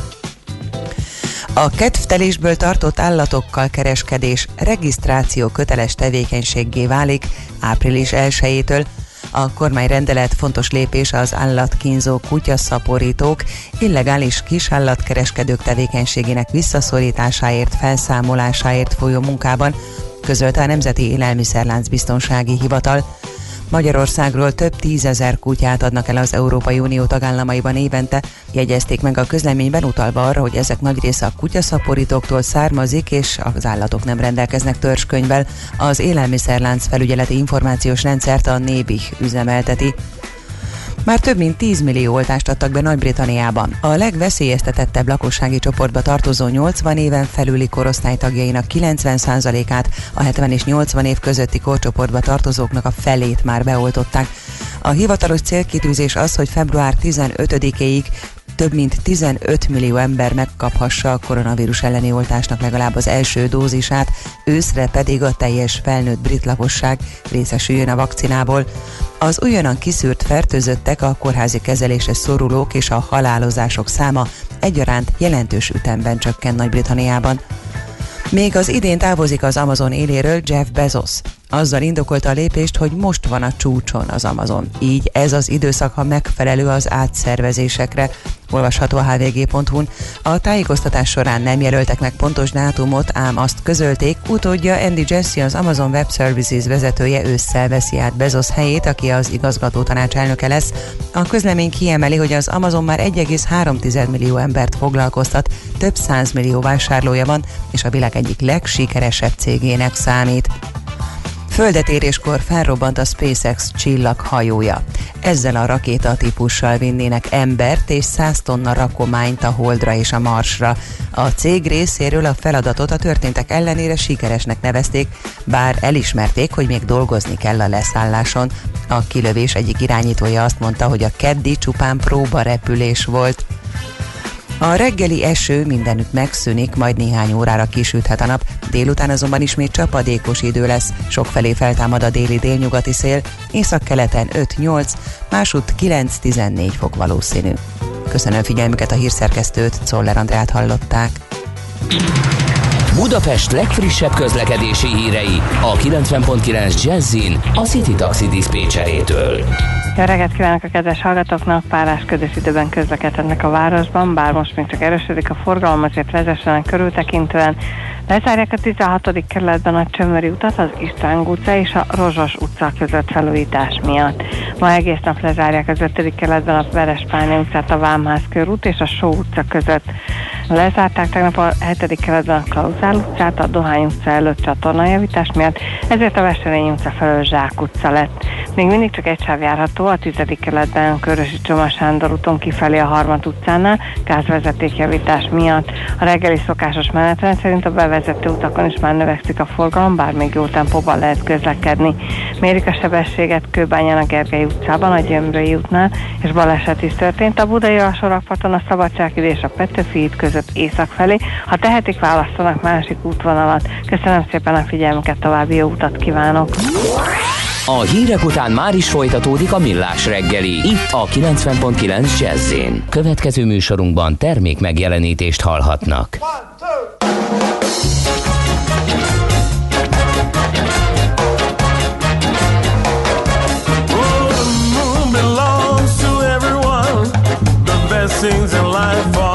A kedvtelésből tartott állatokkal kereskedés regisztráció köteles tevékenységgé válik április 1-től, a kormányrendelet fontos lépés az állatkínzó kutyaszaporítók, illegális kisállatkereskedők tevékenységének visszaszorításáért, felszámolásáért folyó munkában, közölte a Nemzeti Élelmiszerlánc Biztonsági Hivatal. Magyarországról több tízezer kutyát adnak el az Európai Unió tagállamaiban évente, jegyezték meg a közleményben utalva arra, hogy ezek nagy része a kutyaszaporítóktól származik, és az állatok nem rendelkeznek törzskönyvvel. Az élelmiszerlánc felügyeleti információs rendszert a NÉBIH üzemelteti. Már több mint 10 millió oltást adtak be Nagy-Britanniában. A legveszélyeztetettebb lakossági csoportba tartozó 80 éven felüli korosztály tagjainak 90%-át, a 70 és 80 év közötti korcsoportba tartozóknak a felét már beoltották. A hivatalos célkitűzés az, hogy február 15-ig több mint 15 millió ember megkaphassa a koronavírus elleni oltásnak legalább az első dózisát, őszre pedig a teljes felnőtt brit lakosság részesüljön a vakcinából. Az újonnan kiszűrt fertőzöttek, a kórházi kezelésre szorulók és a halálozások száma egyaránt jelentős ütemben csökken Nagy-Britanniában. Még az idén távozik az Amazon éléről Jeff Bezos. Azzal indokolta a lépést, hogy most van a csúcson az Amazon. Így ez az időszak, ha megfelelő az átszervezésekre. Olvasható a hvg.hu-n. A tájékoztatás során nem jelöltek meg pontos dátumot, ám azt közölték, utódja Andy Jassy, az Amazon Web Services vezetője ősszel veszi át Bezos helyét, aki az igazgató tanács elnöke lesz. A közlemény kiemeli, hogy az Amazon már 1,3 millió embert foglalkoztat, több millió vásárlója van, és a világ egyik legsikeresebb cégének számít. Földetéréskor felrobbant a SpaceX csillaghajója. Ezzel a rakéta típussal vinnének embert és 100 tonna rakományt a Holdra és a Marsra. A cég részéről a feladatot a történtek ellenére sikeresnek nevezték, bár elismerték, hogy még dolgozni kell a leszálláson. A kilövés egyik irányítója azt mondta, hogy a keddi csupán próba repülés volt. A reggeli eső mindenütt megszűnik, majd néhány órára kisüthet a nap, délután azonban ismét csapadékos idő lesz, sokfelé feltámad a déli délnyugati szél, északkeleten 5-8, másút 9-14 fok valószínű. Köszönöm figyelmüket a hírszerkesztőt, Czoller Andrát hallották.
Budapest legfrissebb közlekedési hírei a 90.9 Jazzin a City Taxi Dispécsejétől.
Jó reggelt kívánok a kedves hallgatóknak! Párás közös időben közlekednek a városban, bár most még csak erősödik a forgalom, azért vezessenek körültekintően. Lezárják a 16. kerületben a Csömöri utat, az István utca és a Rozsos utca között felújítás miatt. Ma egész nap lezárják az 5. kerületben a Verespálni utcát, a Vámház körút és a Só utca között. Lezárták tegnap a 7. kerületben a Klauzál utcát, a Dohány utca előtt csatornajavítás miatt, ezért a Veselény utca felől Zsák utca lett. Még mindig csak egy sáv járható a 10. kerületben Körösi Csoma Sándor úton kifelé a Harmat utcánál gázvezetékjavítás miatt. A reggeli szokásos menetrend szerint a bevezető utakon is már növekszik a forgalom, bár még jó tempóban lehet közlekedni. Mérik a sebességet Kőbányán a Gergely utcában, a Gyömrői útnál, és baleset is történt a Budai alsórakparton a Szabadságid és a Petőfi között észak felé. Ha tehetik, választanak másik útvonalat. Köszönöm szépen a figyelmüket, további jó utat kívánok!
A hírek után már is folytatódik a millás reggeli. Itt a 90.9 jazz Következő műsorunkban termék megjelenítést hallhatnak.
Things in life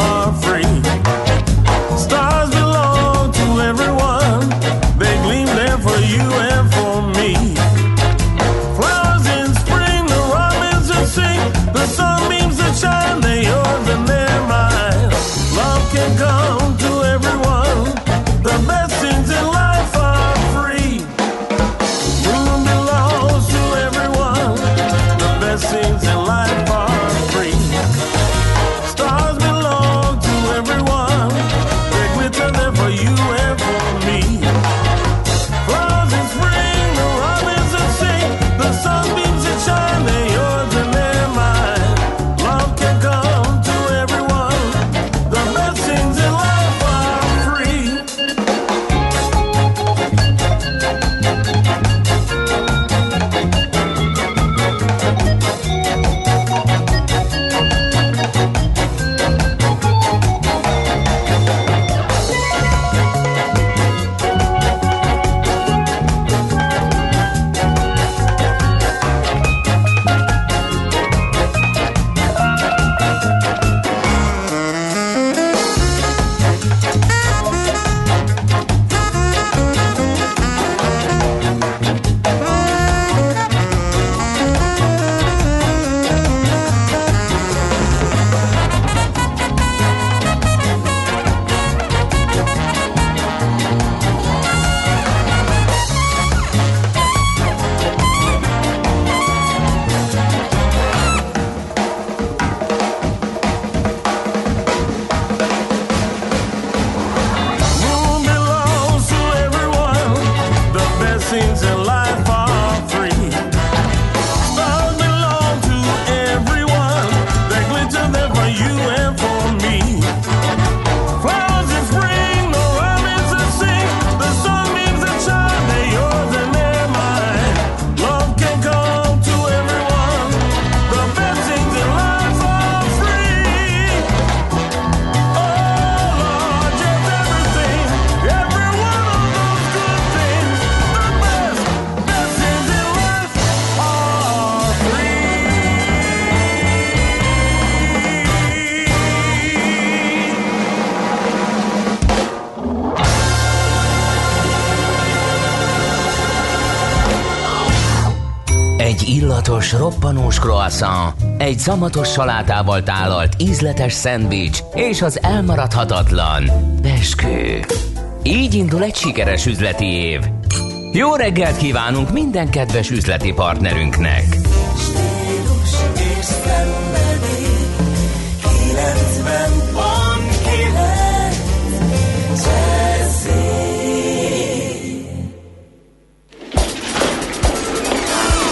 croissant, egy szamatos salátával tálalt ízletes szendvics és az elmaradhatatlan beskő. Így indul egy sikeres üzleti év. Jó reggelt kívánunk minden kedves üzleti partnerünknek!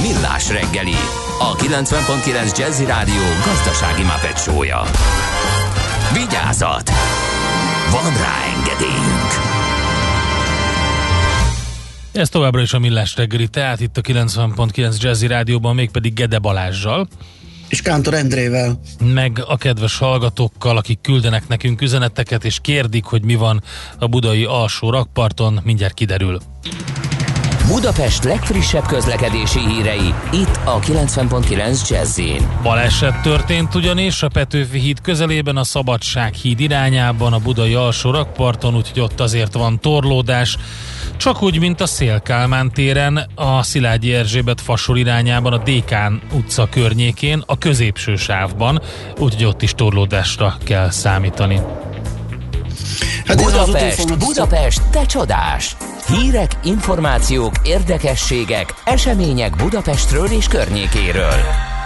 Millás reggeli, a 90.9 Jazzy Rádió gazdasági mapetsója. Vigyázat! Van rá engedélyünk!
Ez továbbra is a Millás reggeli, tehát itt a 90.9 Jazzy Rádióban, mégpedig Gede Balázsjal.
És Kántor Endrével.
Meg a kedves hallgatókkal, akik küldenek nekünk üzeneteket, és kérdik, hogy mi van a budai alsó rakparton, mindjárt kiderül.
Budapest legfrissebb közlekedési hírei, itt a 90.9 jazz
Baleset történt ugyanis a Petőfi híd közelében, a Szabadság híd irányában, a budai alsó rakparton, úgyhogy ott azért van torlódás. Csak úgy, mint a Szélkálmán téren, a Szilágyi Erzsébet fasor irányában, a Dékán utca környékén, a középső sávban, úgyhogy ott is torlódásra kell számítani.
Hát Budapest, Budapest, te csodás! Hírek, információk, érdekességek, események Budapestről és környékéről.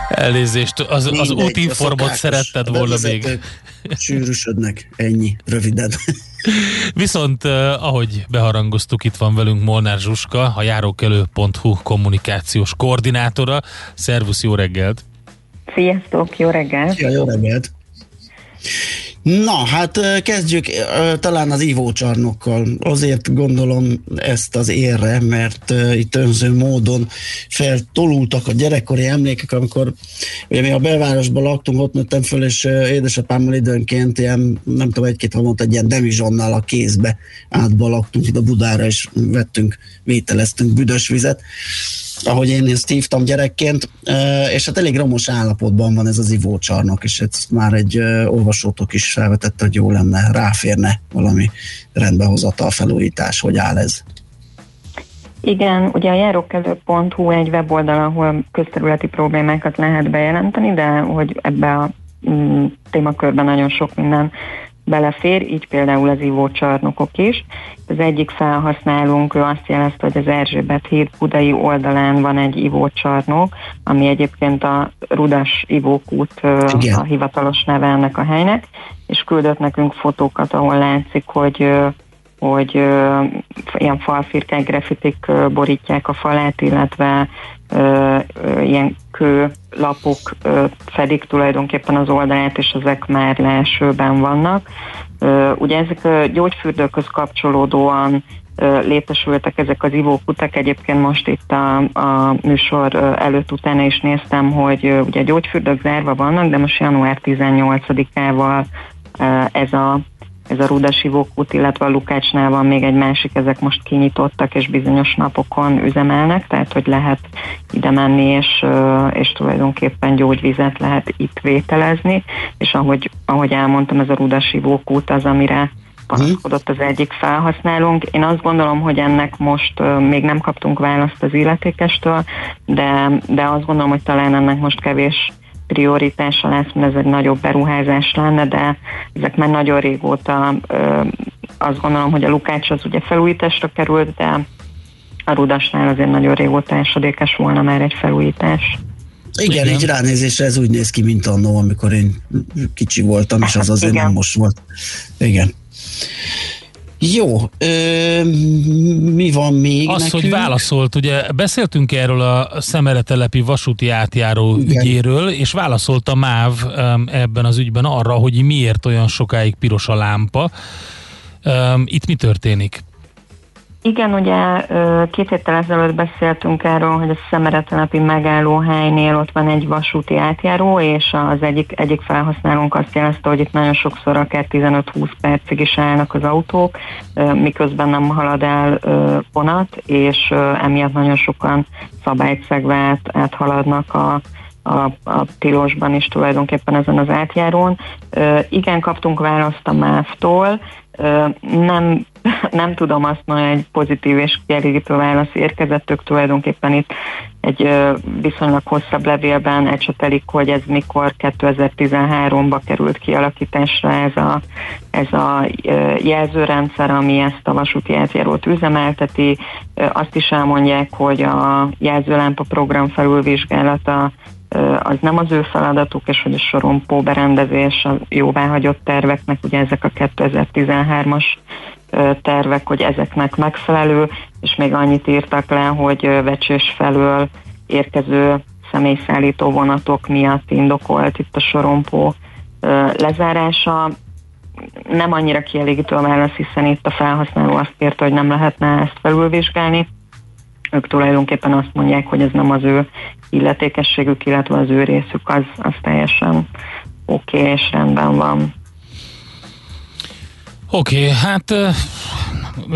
Elnézést, az, az útinformot szeretted volna még.
Sűrűsödnek, ennyi, röviden. [LAUGHS]
Viszont, ahogy beharangoztuk, itt van velünk Molnár Zsuska, a járókelő.hu kommunikációs koordinátora. Szervusz, jó reggelt!
Sziasztok, jó reggelt!
Szia, jó reggelt! Na, hát kezdjük talán az ivócsarnokkal. Azért gondolom ezt az érre, mert itt önző módon feltolultak a gyerekkori emlékek, amikor ugye mi a belvárosban laktunk, ott nőttem föl, és édesapámmal időnként ilyen, nem tudom, egy-két havonta egy ilyen demizsonnal a kézbe átba laktunk ide Budára, és vettünk, vételeztünk büdös vizet ahogy én ezt hívtam gyerekként, és hát elég romos állapotban van ez az ivócsarnok, és ezt már egy olvasótok is felvetette, hogy jó lenne, ráférne valami rendbehozatal felújítás, hogy áll ez.
Igen, ugye a járókelő.hu egy weboldal, ahol közterületi problémákat lehet bejelenteni, de hogy ebbe a mm, témakörben nagyon sok minden belefér, így például az ivócsarnokok is. Az egyik felhasználónk ő azt jelezte, hogy az Erzsébet híd budai oldalán van egy ivócsarnok, ami egyébként a Rudas ivókút Igen. a hivatalos neve ennek a helynek, és küldött nekünk fotókat, ahol látszik, hogy hogy uh, ilyen falfirkák, grafitik uh, borítják a falát, illetve uh, uh, ilyen kőlapok uh, fedik tulajdonképpen az oldalát, és ezek már leesőben vannak. Uh, ugye ezek a gyógyfürdőköz kapcsolódóan létesültek ezek az ivókutak. Egyébként most itt a, a műsor előtt utána is néztem, hogy ugye gyógyfürdők zárva vannak, de most január 18-ával ez a ez a Rudasi Vókút, illetve a Lukácsnál van még egy másik, ezek most kinyitottak, és bizonyos napokon üzemelnek, tehát hogy lehet ide menni, és, és tulajdonképpen gyógyvizet lehet itt vételezni, és ahogy, ahogy elmondtam, ez a Rudasi Vókút az, amire panaszkodott az egyik felhasználónk. Én azt gondolom, hogy ennek most még nem kaptunk választ az illetékestől, de, de azt gondolom, hogy talán ennek most kevés prioritása lesz, mert ez egy nagyobb beruházás lenne, de ezek már nagyon régóta ö, azt gondolom, hogy a Lukács az ugye felújításra került, de a Rudasnál azért nagyon régóta esedékes volna már egy felújítás.
Igen, Igen. így ránézésre ez úgy néz ki, mint annó, amikor én kicsi voltam, és az azért Igen. nem most volt. Igen. Jó, ö, mi van még
Az,
nekünk?
hogy válaszolt, ugye beszéltünk erről a szemeretelepi vasúti átjáró Igen. ügyéről, és válaszolt a MÁV ebben az ügyben arra, hogy miért olyan sokáig piros a lámpa. Itt mi történik?
Igen, ugye két héttel ezelőtt beszéltünk erről, hogy a szemeretelepi megállóhelynél ott van egy vasúti átjáró, és az egyik, egyik felhasználónk azt jelezte, hogy itt nagyon sokszor akár 15-20 percig is állnak az autók, miközben nem halad el vonat, és emiatt nagyon sokan szabályt áthaladnak a, a, a tilosban is tulajdonképpen ezen az átjárón. Ö, igen, kaptunk választ a MÁV-tól, nem, [LAUGHS] nem tudom azt mondani, egy pozitív és kielégítő válasz érkezett, ők tulajdonképpen itt egy viszonylag hosszabb levélben ecsetelik, hogy ez mikor 2013-ba került kialakításra ez a, ez a jelzőrendszer, ami ezt a vasúti átjárót üzemelteti. Azt is elmondják, hogy a jelzőlámpa program felülvizsgálata az nem az ő feladatuk, és hogy a sorompó berendezés a jóváhagyott terveknek, ugye ezek a 2013-as ö, tervek, hogy ezeknek megfelelő, és még annyit írtak le, hogy ö, vecsés felől érkező személyszállító vonatok miatt indokolt itt a sorompó lezárása. Nem annyira kielégítő a válasz, hiszen itt a felhasználó azt kérte, hogy nem lehetne ezt felülvizsgálni. Ők tulajdonképpen azt mondják, hogy ez nem az ő illetékességük, illetve az ő részük az, az teljesen oké okay, és rendben van.
Oké, okay, hát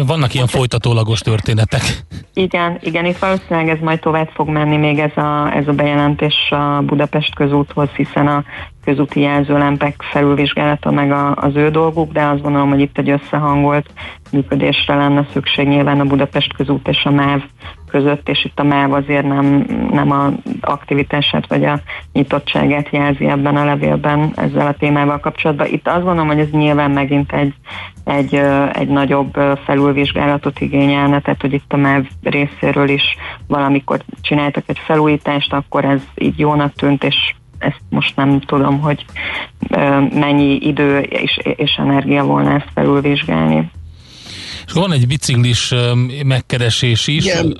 vannak ilyen folytatólagos történetek.
Igen, igen, itt valószínűleg ez majd tovább fog menni még ez a, ez a bejelentés a Budapest közúthoz, hiszen a közúti jelzőlempek felülvizsgálata meg a, az ő dolguk, de azt gondolom, hogy itt egy összehangolt működésre lenne szükség nyilván a Budapest közút és a MÁV között, és itt a MÁV azért nem, nem a aktivitását vagy a nyitottságát jelzi ebben a levélben ezzel a témával kapcsolatban. Itt azt gondolom, hogy ez nyilván megint egy, egy, egy nagyobb felülvizsgálatot igényelne, tehát hogy itt a MÁV részéről is valamikor csináltak egy felújítást, akkor ez így jónak tűnt, és ezt most nem tudom, hogy mennyi idő és, és energia volna ezt felülvizsgálni.
És van egy biciklis megkeresés is.
Igen,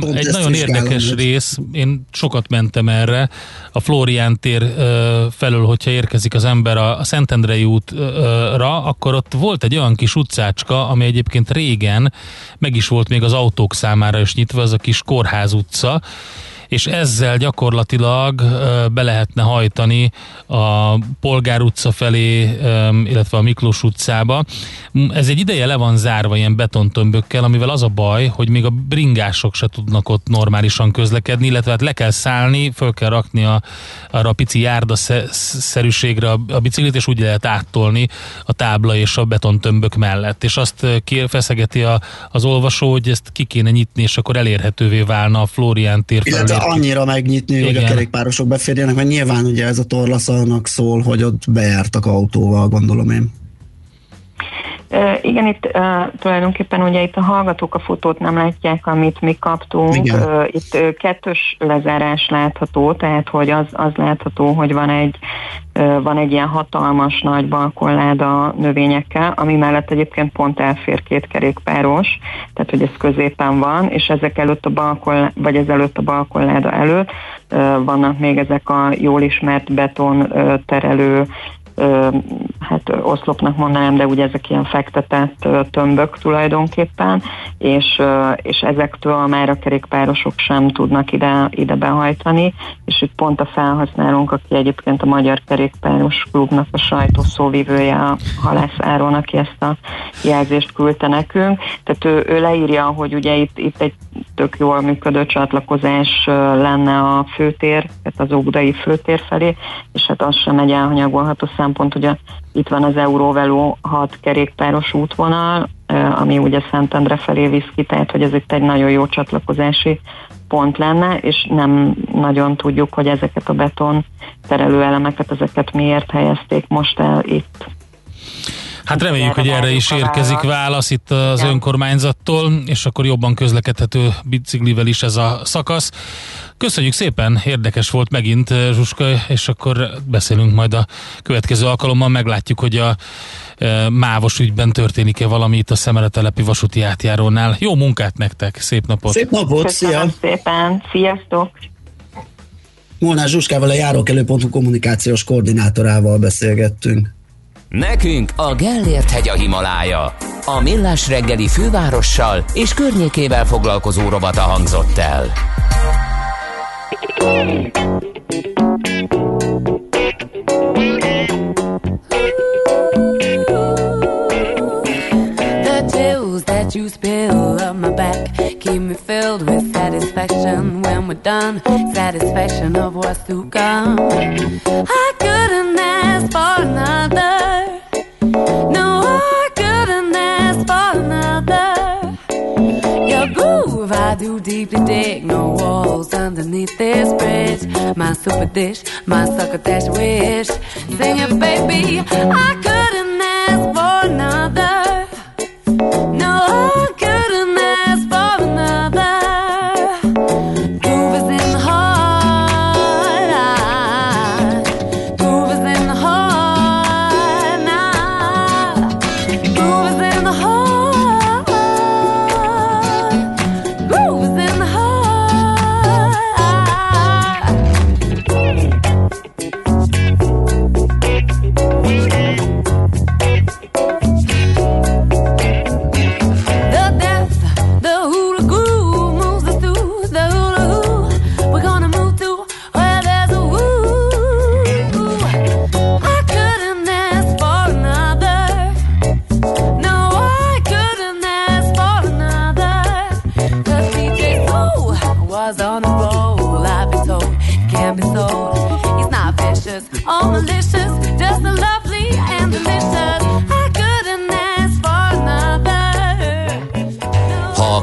pont
egy nagyon érdekes
hogy-
rész. Én sokat mentem erre. A Flórián tér ö, felől, hogyha érkezik az ember a, a Szentendrei útra, akkor ott volt egy olyan kis utcácska, ami egyébként régen meg is volt még az autók számára is nyitva, az a kis kórház utca, és ezzel gyakorlatilag be lehetne hajtani a Polgár utca felé, illetve a Miklós utcába. Ez egy ideje le van zárva ilyen betontömbökkel, amivel az a baj, hogy még a bringások se tudnak ott normálisan közlekedni, illetve hát le kell szállni, föl kell rakni a, arra a pici járdaszerűségre a, a biciklit, és úgy lehet áttolni a tábla és a betontömbök mellett. És azt kér, feszegeti a, az olvasó, hogy ezt ki kéne nyitni, és akkor elérhetővé válna a Flórián tér felé.
Annyira megnyitni, hogy a
Igen.
kerékpárosok beférjenek, mert nyilván ugye ez a torlasz annak szól, hogy ott bejártak autóval, gondolom én.
Igen, itt uh, tulajdonképpen ugye itt a hallgatók a fotót nem látják, amit mi kaptunk. Uh, itt uh, kettős lezárás látható, tehát hogy az, az látható, hogy van egy, uh, van egy ilyen hatalmas nagy balkonláda növényekkel, ami mellett egyébként pont elfér két kerékpáros, tehát hogy ez középen van, és ezek előtt a balkon, vagy ez előtt a balkonláda előtt uh, vannak még ezek a jól ismert beton uh, terelő hát oszlopnak mondanám, de ugye ezek ilyen fektetett tömbök tulajdonképpen, és, és ezektől már a kerékpárosok sem tudnak ide, ide behajtani, és itt pont a felhasználónk, aki egyébként a Magyar Kerékpáros Klubnak a sajtószóvivője, a Halász Áron, aki ezt a jelzést küldte nekünk. Tehát ő, ő leírja, hogy ugye itt, itt egy tök jól működő csatlakozás lenne a főtér, tehát az óbudai főtér felé, és hát az sem egy elhanyagolható szempont, a, itt van az Euróveló 6 kerékpáros útvonal, ami ugye Szentendre felé visz ki, tehát hogy ez itt egy nagyon jó csatlakozási pont lenne, és nem nagyon tudjuk, hogy ezeket a beton terelőelemeket, ezeket miért helyezték most el itt.
Hát reméljük, hogy erre is érkezik válasz itt az
Igen.
önkormányzattól, és akkor jobban közlekedhető biciklivel is ez a szakasz. Köszönjük szépen, érdekes volt megint Zsuska, és akkor beszélünk majd a következő alkalommal, meglátjuk, hogy a e, mávos ügyben történik-e valami itt a Szemeretelepi vasúti átjárónál. Jó munkát nektek, szép napot!
Szép napot, szia!
Köszönöm szépen, sziasztok!
Molnár Zsuskával a járókelő.hu kommunikációs koordinátorával beszélgettünk.
Nekünk a Gellért hegy a Himalája. A Millás reggeli fővárossal és környékével foglalkozó robata hangzott el.
That you spill up my back keep me filled with satisfaction when we're done. Satisfaction of what's to come. I couldn't ask for another. Do deeply dig. No walls underneath this bridge. My super dish, my sucker dash wish. Sing it, baby. I couldn't ask for another.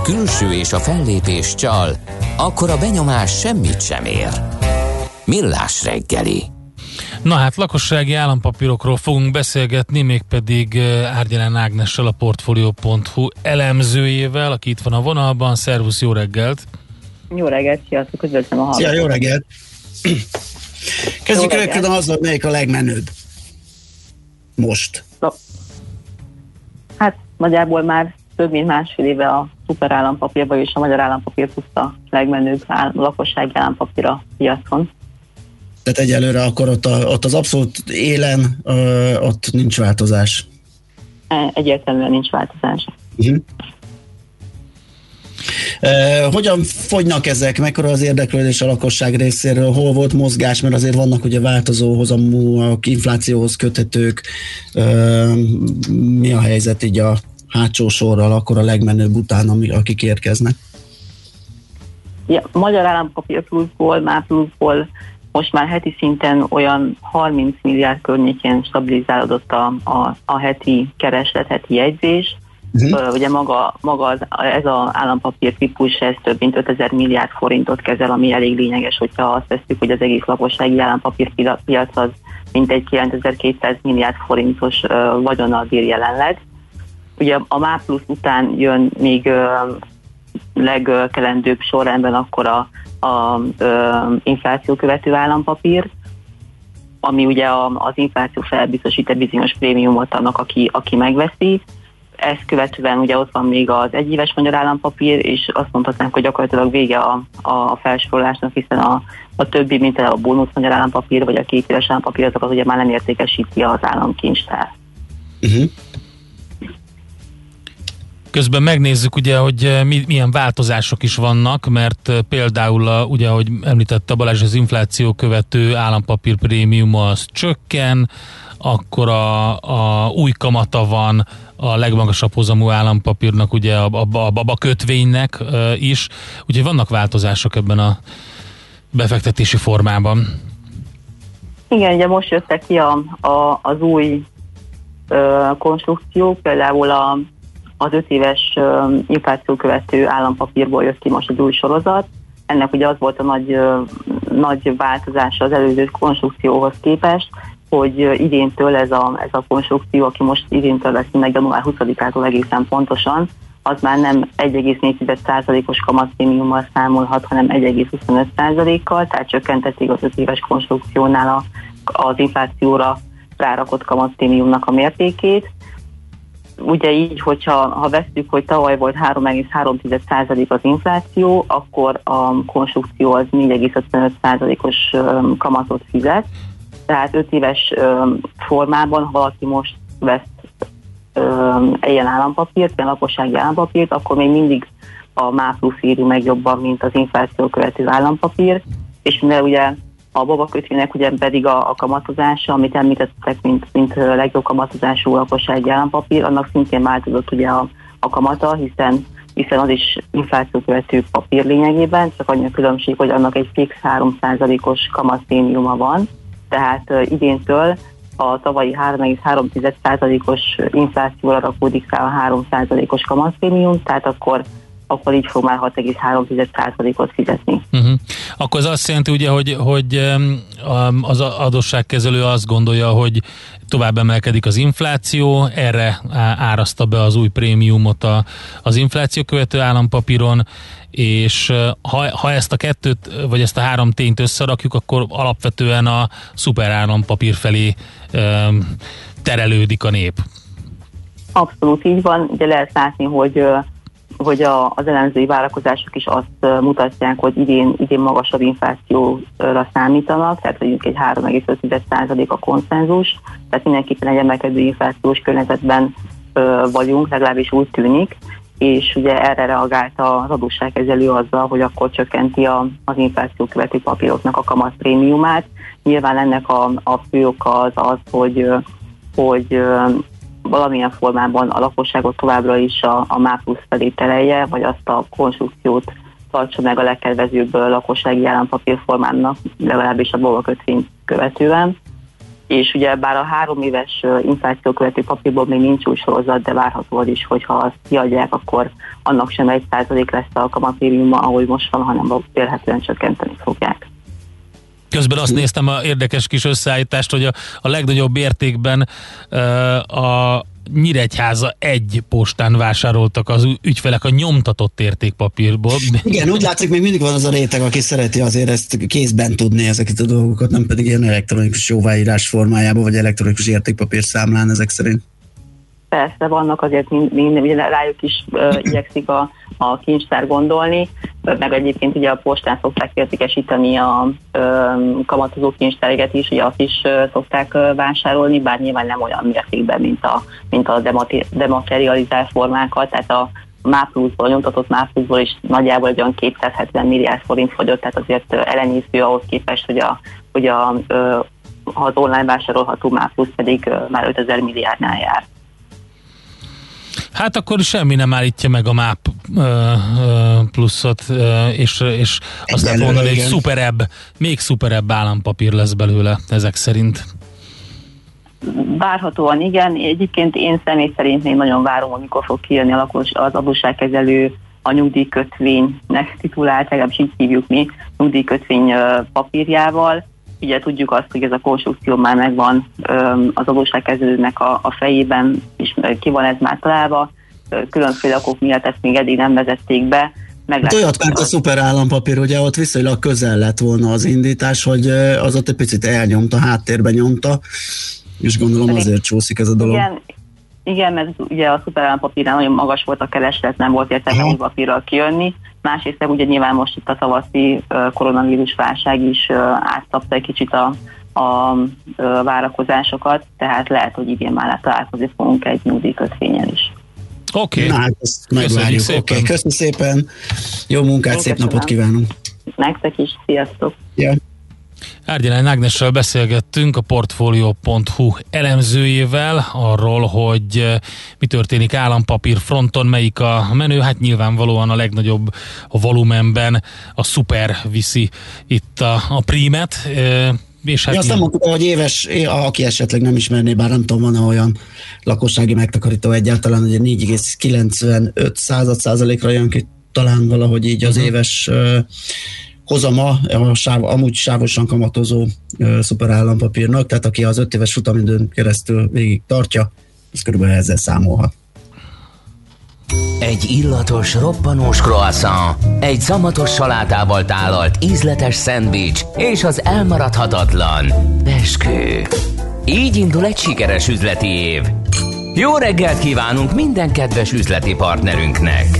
Külső és a fellépés csal, akkor a benyomás semmit sem ér. Millás reggeli.
Na hát, lakossági állampapírokról fogunk beszélgetni, mégpedig eh, Árgyalán Ágnessel, a Portfolio.hu elemzőjével, aki itt van a vonalban. Szervusz, jó reggelt!
Jó reggelt, sziasztok, üdvözlöm a
Szia,
hallgatókat.
jó reggelt! Kezdjük rögtön azzal, melyik a legmenőbb. Most.
Hát nagyjából már több mint másfél éve a szuper állampapír, vagyis a magyar állampapír puszta legmenőbb áll, lakossági állampapír a piacon.
Tehát egyelőre akkor ott, a, ott az abszolút élen, ö, ott nincs változás.
E- Egyértelműen nincs változás.
Uh-huh. Uh, hogyan fogynak ezek? Mekkora az érdeklődés a lakosság részéről? Hol volt mozgás? Mert azért vannak ugye változó hozamúak, inflációhoz köthetők. Uh, mi a helyzet így a hátsó sorral, akkor a legmenőbb után, ami, akik érkeznek?
Ja, magyar állampapír pluszból, már pluszból most már heti szinten olyan 30 milliárd környékén stabilizálódott a, a, a heti kereslet, heti jegyzés. Uh-huh. Ugye maga, maga az, ez az állampapír típus, ez több mint 5000 milliárd forintot kezel, ami elég lényeges, hogyha azt veszük, hogy az egész lakossági állampapír piac az mintegy 9200 milliárd forintos ö, vagyonnal bír jelenleg. Ugye a MÁ plusz után jön még legkelendőbb sorrendben akkor a, a ö, infláció követő állampapír, ami ugye a, az infláció felbiztosít egy bizonyos prémiumot annak, aki, aki megveszi. Ezt követően ugye ott van még az egyéves magyar állampapír, és azt mondhatnánk, hogy gyakorlatilag vége a, a felsorolásnak, hiszen a, a többi, mint a bónusz magyar állampapír, vagy a két éves állampapír, azokat ugye már nem értékesíti az államkincstár.
Uh-huh.
Közben megnézzük ugye, hogy eh, mi, milyen változások is vannak, mert eh, például, a, ugye, ahogy említette Balázs, az infláció követő állampapír prémium az csökken, akkor a, a új kamata van a legmagasabb hozamú állampapírnak, ugye a, a, a baba kötvénynek e, is, úgyhogy vannak változások ebben a befektetési formában.
Igen, ugye most jöttek ki a, a, az új ö, konstrukciók, például a, az öt éves infláció követő állampapírból jött ki most egy új sorozat. Ennek ugye az volt a nagy, nagy változása az előző konstrukcióhoz képest, hogy idéntől ez a, ez a konstrukció, aki most idéntől veszi meg január 20-ától egészen pontosan, az már nem 1,4%-os kamatprémiummal számolhat, hanem 1,25%-kal, tehát csökkentették az 5 éves konstrukciónál a, az inflációra rárakott kamatprémiumnak a mértékét. Ugye így, hogyha ha vesztük, hogy tavaly volt 3,3% az infláció, akkor a konstrukció az 4,55%-os öm, kamatot fizet, Tehát 5 éves formában, ha valaki most vesz ilyen állampapírt, ilyen lakossági állampapírt, akkor még mindig a MÁ plusz éri meg jobban, mint az infláció követő állampapír, és mivel ugye a babakötvénynek ugye pedig a, a kamatozása, amit említettek, mint, mint legjobb kamatozású lakossági állampapír, annak szintén változott ugye a, a kamata, hiszen hiszen az is infláció követő papír lényegében, csak annyi a különbség, hogy annak egy fix 3%-os kamatprémiuma van, tehát uh, idéntől a tavalyi 3,3%-os inflációra rakódik rá a 3%-os kamatprémium, tehát akkor akkor így fog már 6,3%-ot fizetni.
Uh-huh. Akkor ez azt jelenti ugye, hogy, hogy az adósságkezelő azt gondolja, hogy tovább emelkedik az infláció, erre áraszta be az új prémiumot a, az infláció követő állampapíron, és ha, ha ezt a kettőt, vagy ezt a három tényt összerakjuk, akkor alapvetően a szuper állampapír felé um, terelődik a nép.
Abszolút így van, ugye lehet látni, hogy hogy a, az elemzői várakozások is azt mutatják, hogy idén, idén magasabb inflációra számítanak, tehát mondjuk egy 3,5% a konszenzus, tehát mindenképpen egy emelkedő inflációs környezetben ö, vagyunk, legalábbis úgy tűnik, és ugye erre reagált az adósságkezelő azzal, hogy akkor csökkenti a, az infláció követő papíroknak a kamatprémiumát. Nyilván ennek a, a fő oka az az, hogy, hogy valamilyen formában a lakosságot továbbra is a, a MÁ plusz felé terelje, vagy azt a konstrukciót tartsa meg a legkedvezőbb lakossági állampapír formának, legalábbis a bolgakötvény követően. És ugye bár a három éves infláció követő papírból még nincs új sorozat, de várható az is, hogy ha azt kiadják, akkor annak sem egy százalék lesz a kamatériuma, ahogy most van, hanem vélhetően csökkenteni fogják.
Közben azt néztem a érdekes kis összeállítást, hogy a, a legnagyobb értékben uh, a Nyíregyháza egy postán vásároltak az ügyfelek a nyomtatott értékpapírból.
Igen, úgy látszik, még mindig van az a réteg, aki szereti azért ezt kézben tudni ezeket a dolgokat, nem pedig ilyen elektronikus jóváírás formájában, vagy elektronikus értékpapír számlán ezek szerint.
Persze, vannak azért minden, minden rájuk is uh, igyekszik a, a kincstár gondolni, meg egyébként ugye a postán szokták értékesíteni a kamatozó kincstáreket is, ugye azt is uh, szokták vásárolni, bár nyilván nem olyan mértékben, mint a, mint a dematerializált formákat, tehát a mápluszból, nyomtatott mápluszból is nagyjából egy olyan 270 milliárd forint fogyott, tehát azért elenyésző ahhoz képest, hogy a, hogy a az online vásárolható máplusz pedig már 5000 milliárdnál jár.
Hát akkor semmi nem állítja meg a MAP pluszot, és, és azt lehet mondani, hogy szuperebb, még szuperebb állampapír lesz belőle ezek szerint.
Várhatóan igen, egyébként én személy szerint még nagyon várom, amikor fog kijönni a lakos, az adósságkezelő a nyugdíjkötvénynek titulált, legalábbis így hívjuk mi, nyugdíjkötvény papírjával. Ugye tudjuk azt, hogy ez a konstrukció már megvan az adósságkezelőnek a, a fejében, és ki van ez már találva, különféle okok miatt ezt még eddig nem vezették be.
Hát olyat, mint a szuper állampapír, ugye ott viszonylag közel lett volna az indítás, hogy az ott egy picit elnyomta, háttérben nyomta, és gondolom azért csúszik ez a dolog.
Igen, igen, mert ugye a szuper állampapírnál nagyon magas volt a kereslet, nem volt értelme új papírral kijönni. Másrészt ugye nyilván most itt a tavaszi koronavírus válság is átszapta egy kicsit a, a várakozásokat, tehát lehet, hogy idén már találkozni fogunk egy nyugdíjkötvényen is.
Oké. Okay.
Na, hát ezt megvárjuk. Oké, okay, köszönöm szépen. Jó munkát, szép napot kívánunk.
Nektek is, sziasztok.
Yeah.
Árgyalány Ágnessel beszélgettünk a Portfolio.hu elemzőjével arról, hogy eh, mi történik állampapír fronton, melyik a menő. Hát nyilvánvalóan a legnagyobb a volumenben a szuper viszi itt a, a prímet. Eh,
és hát ja, azt nem mondtuk, hogy éves, aki esetleg nem ismerné, bár nem tudom, van olyan lakossági megtakarító egyáltalán, hogy 4,95 század százalékra jön ki talán valahogy így az uh-huh. éves hozama a sáv, amúgy sávosan kamatozó uh, szuper állampapírnak, tehát aki az 5 éves futamidőn keresztül végig tartja, az körülbelül ezzel számolhat.
Egy illatos, roppanós croissant, egy szamatos salátával tálalt ízletes szendvics és az elmaradhatatlan beskő. Így indul egy sikeres üzleti év. Jó reggelt kívánunk minden kedves üzleti partnerünknek!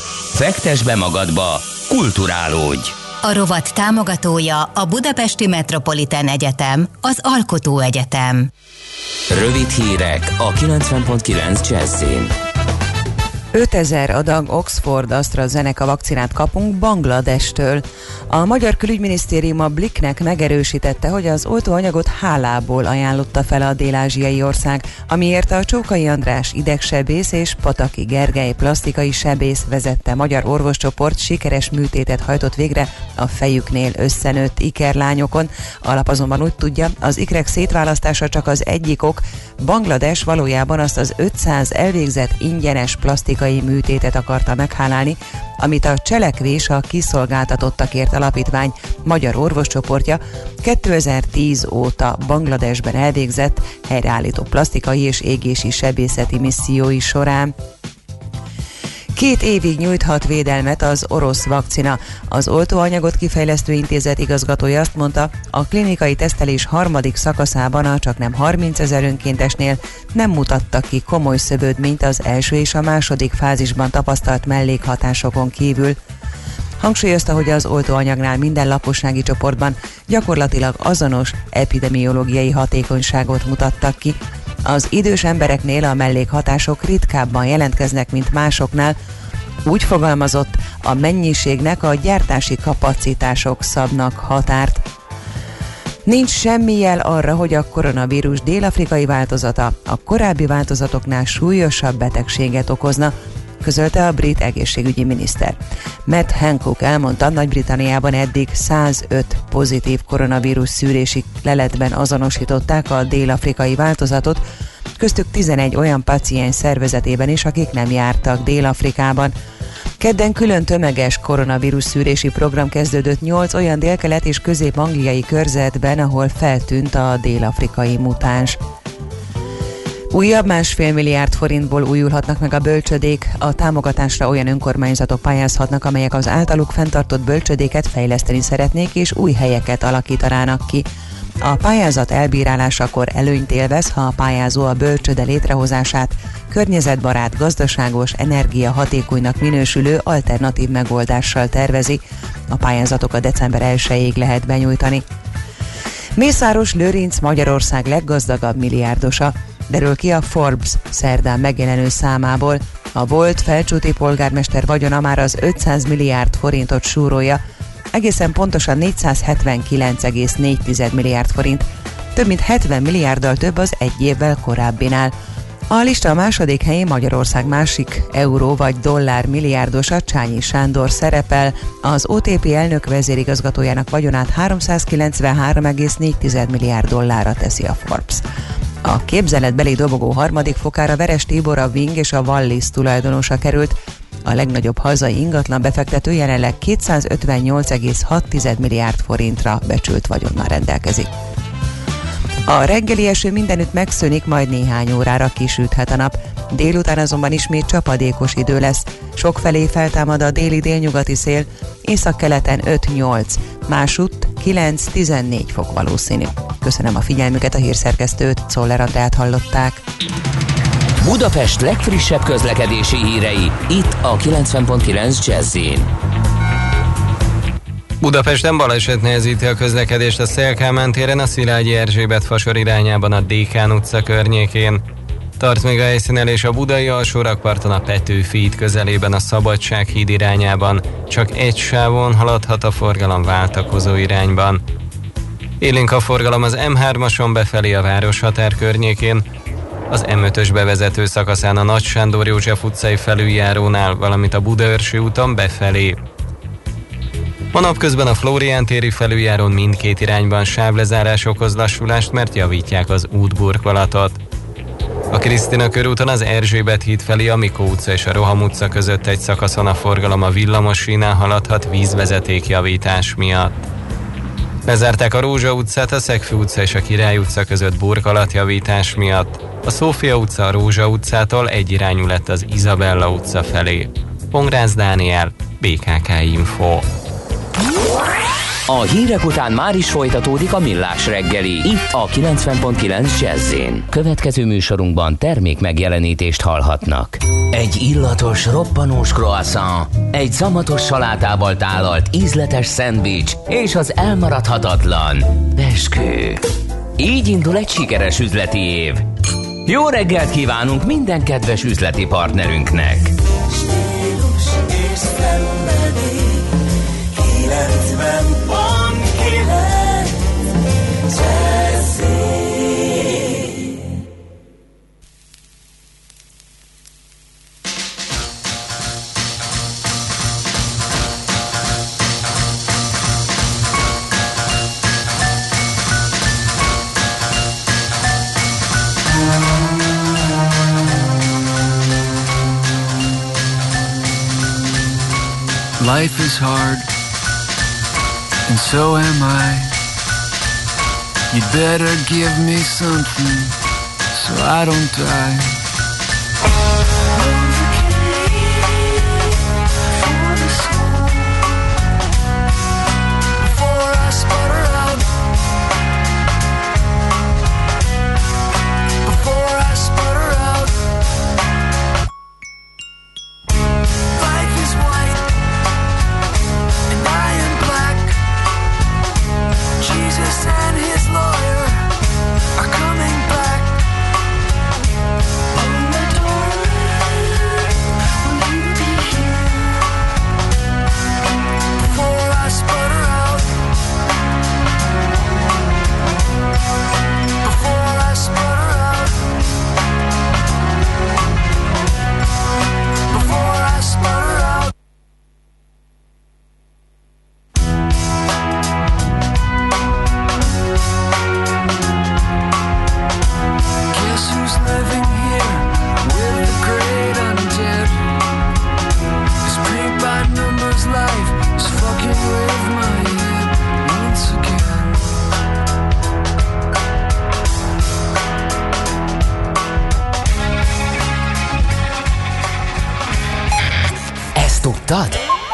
Fektes be magadba, kulturálódj!
A rovat támogatója a Budapesti Metropolitán Egyetem, az Alkotó Egyetem.
Rövid hírek a 90.9 Jazzin.
5000 adag Oxford AstraZeneca vakcinát kapunk Bangladestől. A Magyar Külügyminisztérium a Bliknek megerősítette, hogy az oltóanyagot hálából ajánlotta fel a dél-ázsiai ország, amiért a Csókai András idegsebész és Pataki Gergely plastikai sebész vezette magyar orvoscsoport sikeres műtétet hajtott végre a fejüknél összenőtt ikerlányokon. Alap azonban úgy tudja, az ikrek szétválasztása csak az egyik ok, Banglades valójában azt az 500 elvégzett ingyenes plastikai műtétet akarta meghálálni, amit a Cselekvés a kiszolgáltatottakért alapítvány magyar orvoscsoportja 2010 óta Bangladesben elvégzett helyreállító plastikai és égési sebészeti missziói során. Két évig nyújthat védelmet az orosz vakcina. Az oltóanyagot kifejlesztő intézet igazgatója azt mondta, a klinikai tesztelés harmadik szakaszában a csak nem 30 ezer önkéntesnél nem mutattak ki komoly szövődményt az első és a második fázisban tapasztalt mellékhatásokon kívül. Hangsúlyozta, hogy az oltóanyagnál minden lakossági csoportban gyakorlatilag azonos epidemiológiai hatékonyságot mutattak ki, az idős embereknél a mellékhatások ritkábban jelentkeznek, mint másoknál, úgy fogalmazott, a mennyiségnek a gyártási kapacitások szabnak határt. Nincs semmi jel arra, hogy a koronavírus dél-afrikai változata a korábbi változatoknál súlyosabb betegséget okozna, közölte a brit egészségügyi miniszter. Matt Hancock elmondta, Nagy-Britanniában eddig 105 pozitív koronavírus szűrési leletben azonosították a dél-afrikai változatot, köztük 11 olyan paciens szervezetében is, akik nem jártak Dél-Afrikában. Kedden külön tömeges koronavírus szűrési program kezdődött 8 olyan délkelet és közép-angliai körzetben, ahol feltűnt a dél-afrikai mutáns. Újabb másfél milliárd forintból újulhatnak meg a bölcsödék. A támogatásra olyan önkormányzatok pályázhatnak, amelyek az általuk fenntartott bölcsödéket fejleszteni szeretnék és új helyeket alakítanának ki. A pályázat elbírálásakor előnyt élvez, ha a pályázó a bölcsöde létrehozását környezetbarát, gazdaságos, energiahatékonynak minősülő alternatív megoldással tervezi. A pályázatokat december 1-ig lehet benyújtani. Mészáros Lőrinc Magyarország leggazdagabb milliárdosa derül ki a Forbes szerdán megjelenő számából. A volt felcsúti polgármester vagyona már az 500 milliárd forintot súrolja, egészen pontosan 479,4 milliárd forint, több mint 70 milliárddal több az egy évvel korábbinál. A lista a második helyén Magyarország másik euró vagy dollár milliárdosa Csányi Sándor szerepel, az OTP elnök vezérigazgatójának vagyonát 393,4 milliárd dollárra teszi a Forbes. A képzeletbeli dobogó harmadik fokára Veres Tibor a Wing és a Wallis tulajdonosa került, a legnagyobb hazai ingatlan befektető jelenleg 258,6 milliárd forintra becsült vagyonnal rendelkezik. A reggeli eső mindenütt megszűnik, majd néhány órára kisüthet a nap. Délután azonban ismét csapadékos idő lesz. Sokfelé feltámad a déli-délnyugati szél, északkeleten 5-8, másút 9-14 fok valószínű. Köszönöm a figyelmüket, a hírszerkesztőt, Czoller Andrát hallották.
Budapest legfrissebb közlekedési hírei, itt a 90.9 jazz
Budapesten baleset nehezíti a közlekedést a Szélkámán téren a Szilágyi Erzsébet fasor irányában a Dékán utca környékén. Tart még a helyszínen és a budai alsórakparton a Petőfi közelében a Szabadság híd irányában. Csak egy sávon haladhat a forgalom váltakozó irányban. Élénk a forgalom az M3-ason befelé a városhatár környékén, az M5-ös bevezető szakaszán a Nagy Sándor József utcai felüljárónál, valamint a Budaörsi úton befelé. Ma napközben a Flórián téri felüljárón mindkét irányban sávlezárás okoz lassulást, mert javítják az útburkolatot. A Krisztina körúton az Erzsébet híd felé a Mikó utca és a Roham utca között egy szakaszon a forgalom a villamos sínán haladhat vízvezetékjavítás miatt. Lezárták a Rózsa utcát, a Szegfű utca és a Király utca között burkolatjavítás miatt. A Szófia utca a Rózsa utcától egyirányú lett az Izabella utca felé. Pongrász Dániel, BKK Info.
A hírek után már is folytatódik a millás reggeli. Itt a 90.9 jazz Következő műsorunkban termék megjelenítést hallhatnak. Egy illatos, roppanós croissant, egy szamatos salátával tálalt ízletes szendvics és az elmaradhatatlan beskő. Így indul egy sikeres üzleti év. Jó reggelt kívánunk minden kedves üzleti partnerünknek!
Life is hard, and so am I. You'd better give me something so I don't die.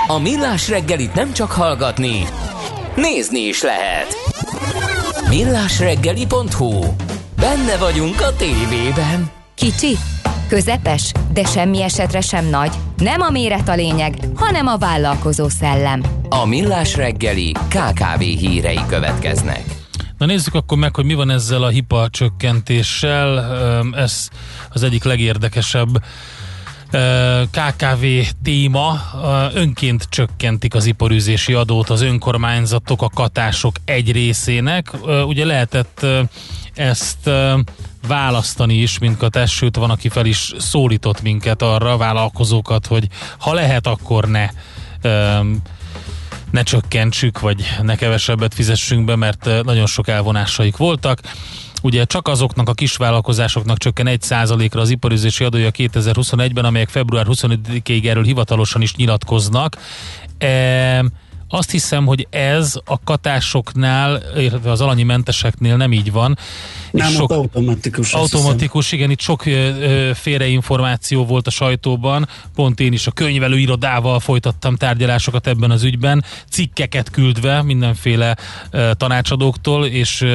A Millás reggelit nem csak hallgatni, nézni is lehet. Millásreggeli.hu Benne vagyunk a tévében.
Kicsi, közepes, de semmi esetre sem nagy. Nem a méret a lényeg, hanem a vállalkozó szellem.
A Millás reggeli KKV hírei következnek.
Na nézzük akkor meg, hogy mi van ezzel a hipa csökkentéssel. Ez az egyik legérdekesebb KKV téma, önként csökkentik az iparűzési adót az önkormányzatok, a katások egy részének. Ugye lehetett ezt választani is, mint katás, sőt van, aki fel is szólított minket arra, a vállalkozókat, hogy ha lehet, akkor ne ne csökkentsük, vagy ne kevesebbet fizessünk be, mert nagyon sok elvonásaik voltak. Ugye csak azoknak a kisvállalkozásoknak csökken 1%-ra az iparüzési adója 2021-ben, amelyek február 25-ig erről hivatalosan is nyilatkoznak. E, azt hiszem, hogy ez a katásoknál, illetve az alanyi menteseknél nem így van.
Nem, sok, automatikus.
Automatikus, igen, itt sok félreinformáció volt a sajtóban. Pont én is a könyvelő irodával folytattam tárgyalásokat ebben az ügyben, cikkeket küldve mindenféle tanácsadóktól, és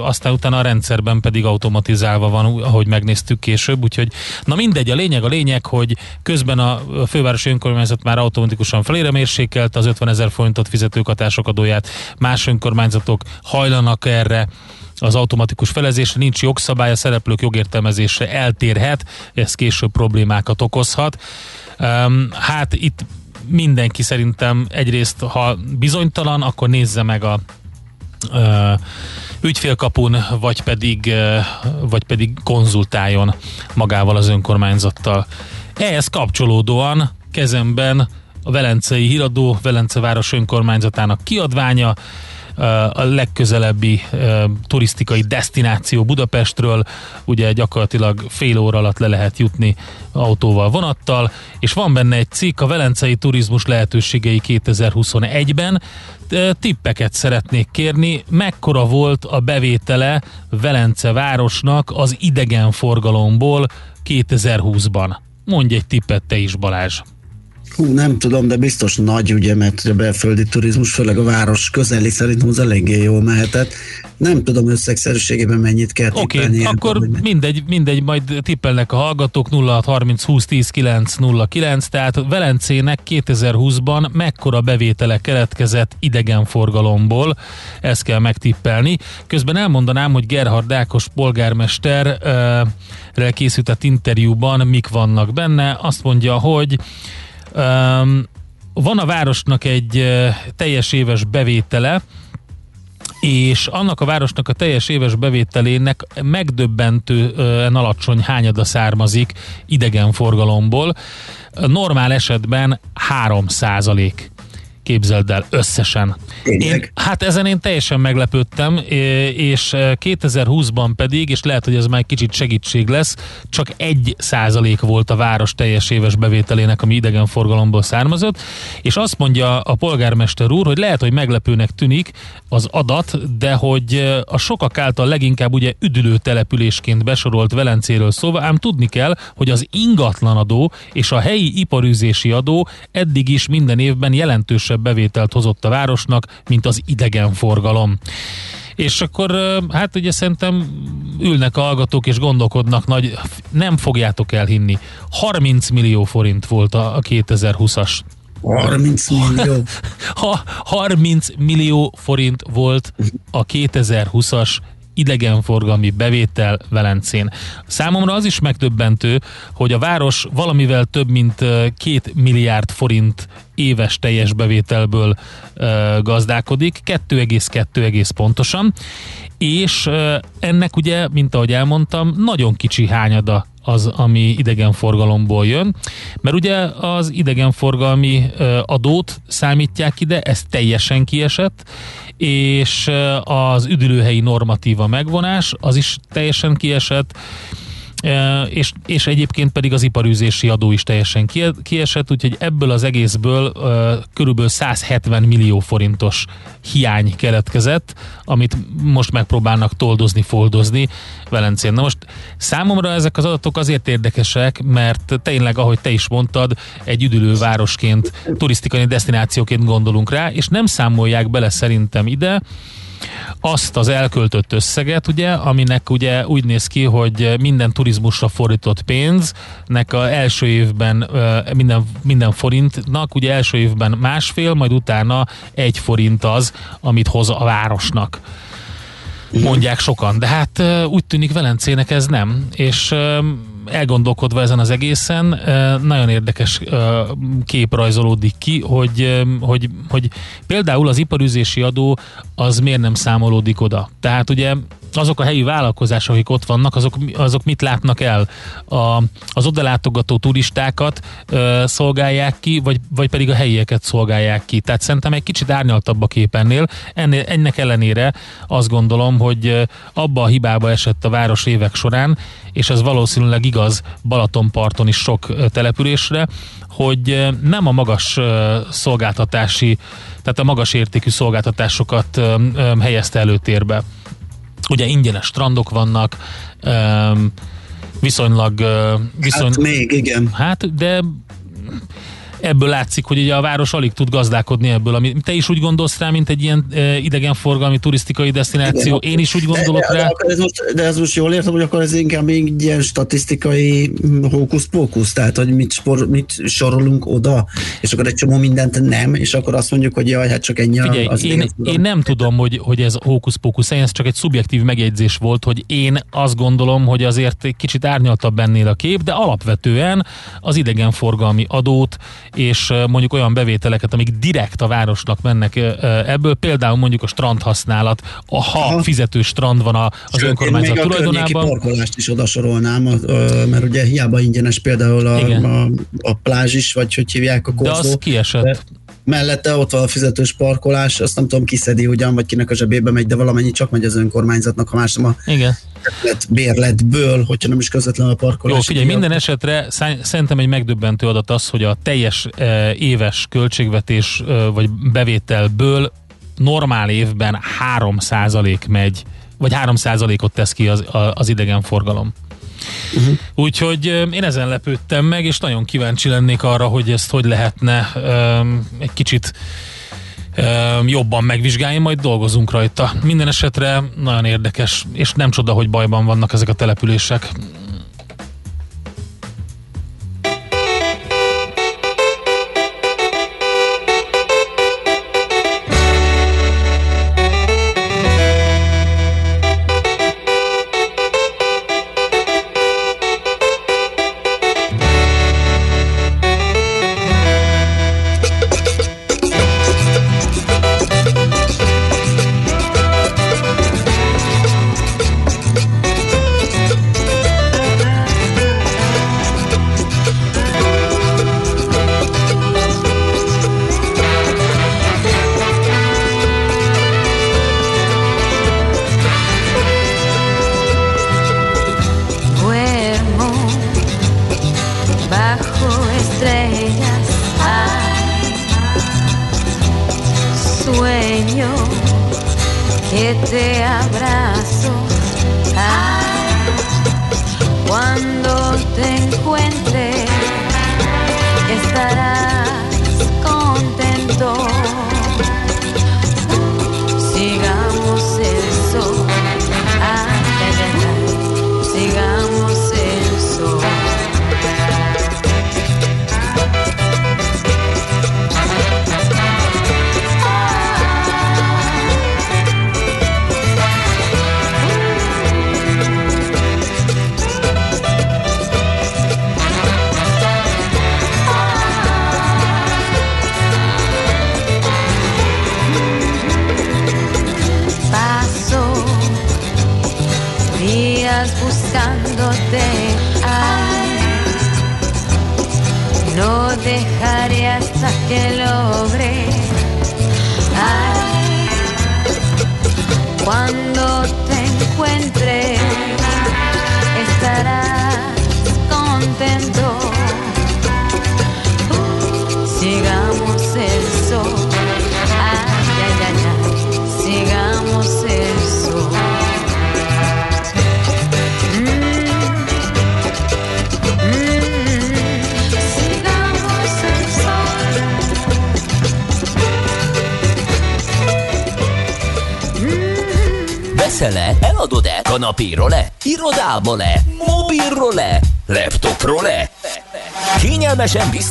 aztán utána a rendszerben pedig automatizálva van, ahogy megnéztük később. Úgyhogy, na mindegy, a lényeg a lényeg, hogy közben a fővárosi önkormányzat már automatikusan felére mérsékelt az 50 ezer forintot fizető katások adóját, más önkormányzatok hajlanak erre, az automatikus felezésre, nincs jogszabály, a szereplők jogértelmezése eltérhet, ez később problémákat okozhat. Hát itt mindenki szerintem egyrészt, ha bizonytalan, akkor nézze meg a ügyfélkapun, vagy pedig, vagy pedig konzultáljon magával az önkormányzattal. Ehhez kapcsolódóan kezemben a Velencei Híradó, Velence város önkormányzatának kiadványa, a legközelebbi turisztikai destináció Budapestről, ugye gyakorlatilag fél óra alatt le lehet jutni autóval, vonattal, és van benne egy cikk, a Velencei turizmus lehetőségei 2021-ben, tippeket szeretnék kérni, mekkora volt a bevétele Velence városnak az idegenforgalomból 2020-ban? Mondj egy tippet te is, Balázs.
Hú, nem tudom, de biztos nagy, ugye, mert a belföldi turizmus, főleg a város közeli szerintem az eléggé jól mehetett. Nem tudom összegszerűségében mennyit kell
Oké, okay, akkor hogy mindegy, mindegy, majd tippelnek a hallgatók 0630 20 10 9 09, tehát Velencének 2020-ban mekkora bevétele keletkezett idegenforgalomból, ezt kell megtippelni. Közben elmondanám, hogy Gerhard Ákos polgármester uh, készített interjúban mik vannak benne. Azt mondja, hogy Um, van a városnak egy teljes éves bevétele, és annak a városnak a teljes éves bevételének megdöbbentően alacsony hányada származik idegenforgalomból. Normál esetben 3 százalék képzeld el, összesen. Én, hát ezen én teljesen meglepődtem, és 2020-ban pedig, és lehet, hogy ez már egy kicsit segítség lesz, csak egy százalék volt a város teljes éves bevételének, ami idegenforgalomból származott, és azt mondja a polgármester úr, hogy lehet, hogy meglepőnek tűnik az adat, de hogy a sokak által leginkább ugye üdülő településként besorolt Velencéről szóval, ám tudni kell, hogy az ingatlanadó és a helyi iparűzési adó eddig is minden évben jelentősebb kevesebb bevételt hozott a városnak, mint az idegenforgalom. És akkor hát ugye szerintem ülnek a hallgatók és gondolkodnak nagy, nem fogjátok elhinni. 30 millió forint volt a, a 2020-as
30 millió. [LAUGHS]
Ha, 30 millió forint volt a 2020-as idegenforgalmi bevétel Velencén. Számomra az is megdöbbentő, hogy a város valamivel több mint két milliárd forint éves teljes bevételből uh, gazdálkodik, 2,2 egész pontosan, és ennek ugye, mint ahogy elmondtam, nagyon kicsi hányada az, ami idegenforgalomból jön, mert ugye az idegenforgalmi adót számítják ide, ez teljesen kiesett, és az üdülőhelyi normatíva megvonás, az is teljesen kiesett, és, és egyébként pedig az iparűzési adó is teljesen kiesett, úgyhogy ebből az egészből körülbelül 170 millió forintos hiány keletkezett, amit most megpróbálnak toldozni, foldozni Velencén. Na most számomra ezek az adatok azért érdekesek, mert tényleg, ahogy te is mondtad, egy üdülő városként, turisztikai destinációként gondolunk rá, és nem számolják bele szerintem ide, azt az elköltött összeget, ugye, aminek ugye úgy néz ki, hogy minden turizmusra fordított pénznek a első évben minden, minden forintnak, ugye első évben másfél, majd utána egy forint az, amit hoz a városnak. Mondják sokan, de hát úgy tűnik Velencének ez nem, és elgondolkodva ezen az egészen, nagyon érdekes kép rajzolódik ki, hogy, hogy, hogy például az iparüzési adó az miért nem számolódik oda. Tehát ugye azok a helyi vállalkozások, akik ott vannak, azok, azok mit látnak el? A, az odalátogató turistákat ö, szolgálják ki, vagy, vagy pedig a helyieket szolgálják ki. Tehát szerintem egy kicsit árnyaltabb a kép ennél. ennél. Ennek ellenére azt gondolom, hogy abba a hibába esett a város évek során, és ez valószínűleg igaz Balatonparton is sok településre, hogy nem a magas szolgáltatási, tehát a magas értékű szolgáltatásokat helyezte előtérbe. Ugye ingyenes strandok vannak, viszonylag... Viszony,
hát még, igen.
Hát, de ebből látszik, hogy ugye a város alig tud gazdálkodni ebből. Ami, te is úgy gondolsz rá, mint egy ilyen e, idegenforgalmi, turisztikai destináció. Igen. Én is úgy gondolok
de,
de, rá.
De, ez most, de ez most jól értem, hogy akkor ez inkább még ilyen statisztikai hókusz-pókusz, tehát hogy mit, spor, mit sorolunk oda, és akkor egy csomó mindent nem, és akkor azt mondjuk, hogy jaj, hát csak ennyi
Figyelj, az én, én nem tudom, hogy, hogy ez hókusz-pókusz, ez csak egy szubjektív megjegyzés volt, hogy én azt gondolom, hogy azért egy kicsit árnyaltabb ennél a kép, de alapvetően az idegenforgalmi adót és mondjuk olyan bevételeket, amik direkt a városnak mennek ebből, például mondjuk a strand használat, a ha Aha. fizető strand van az Sőt, önkormányzat tulajdonában.
Még a parkolást is oda sorolnám, mert ugye hiába ingyenes például a, a, a plázs is, vagy hogy hívják a korzó.
De az kiesett. De
mellette ott van a fizetős parkolás, azt nem tudom kiszedi ugyan, vagy kinek a zsebébe megy, de valamennyi csak megy az önkormányzatnak, ha más nem a
Igen.
bérletből, hogyha nem is közvetlenül a parkolás.
Jó, figyelj, minden esetre szerintem egy megdöbbentő adat az, hogy a teljes e, éves költségvetés e, vagy bevételből normál évben 3% megy, vagy 3%-ot tesz ki az, az idegenforgalom. Uh-huh. Úgyhogy én ezen lepődtem meg, és nagyon kíváncsi lennék arra, hogy ezt hogy lehetne um, egy kicsit um, jobban megvizsgálni, majd dolgozunk rajta. Minden esetre nagyon érdekes, és nem csoda, hogy bajban vannak ezek a települések.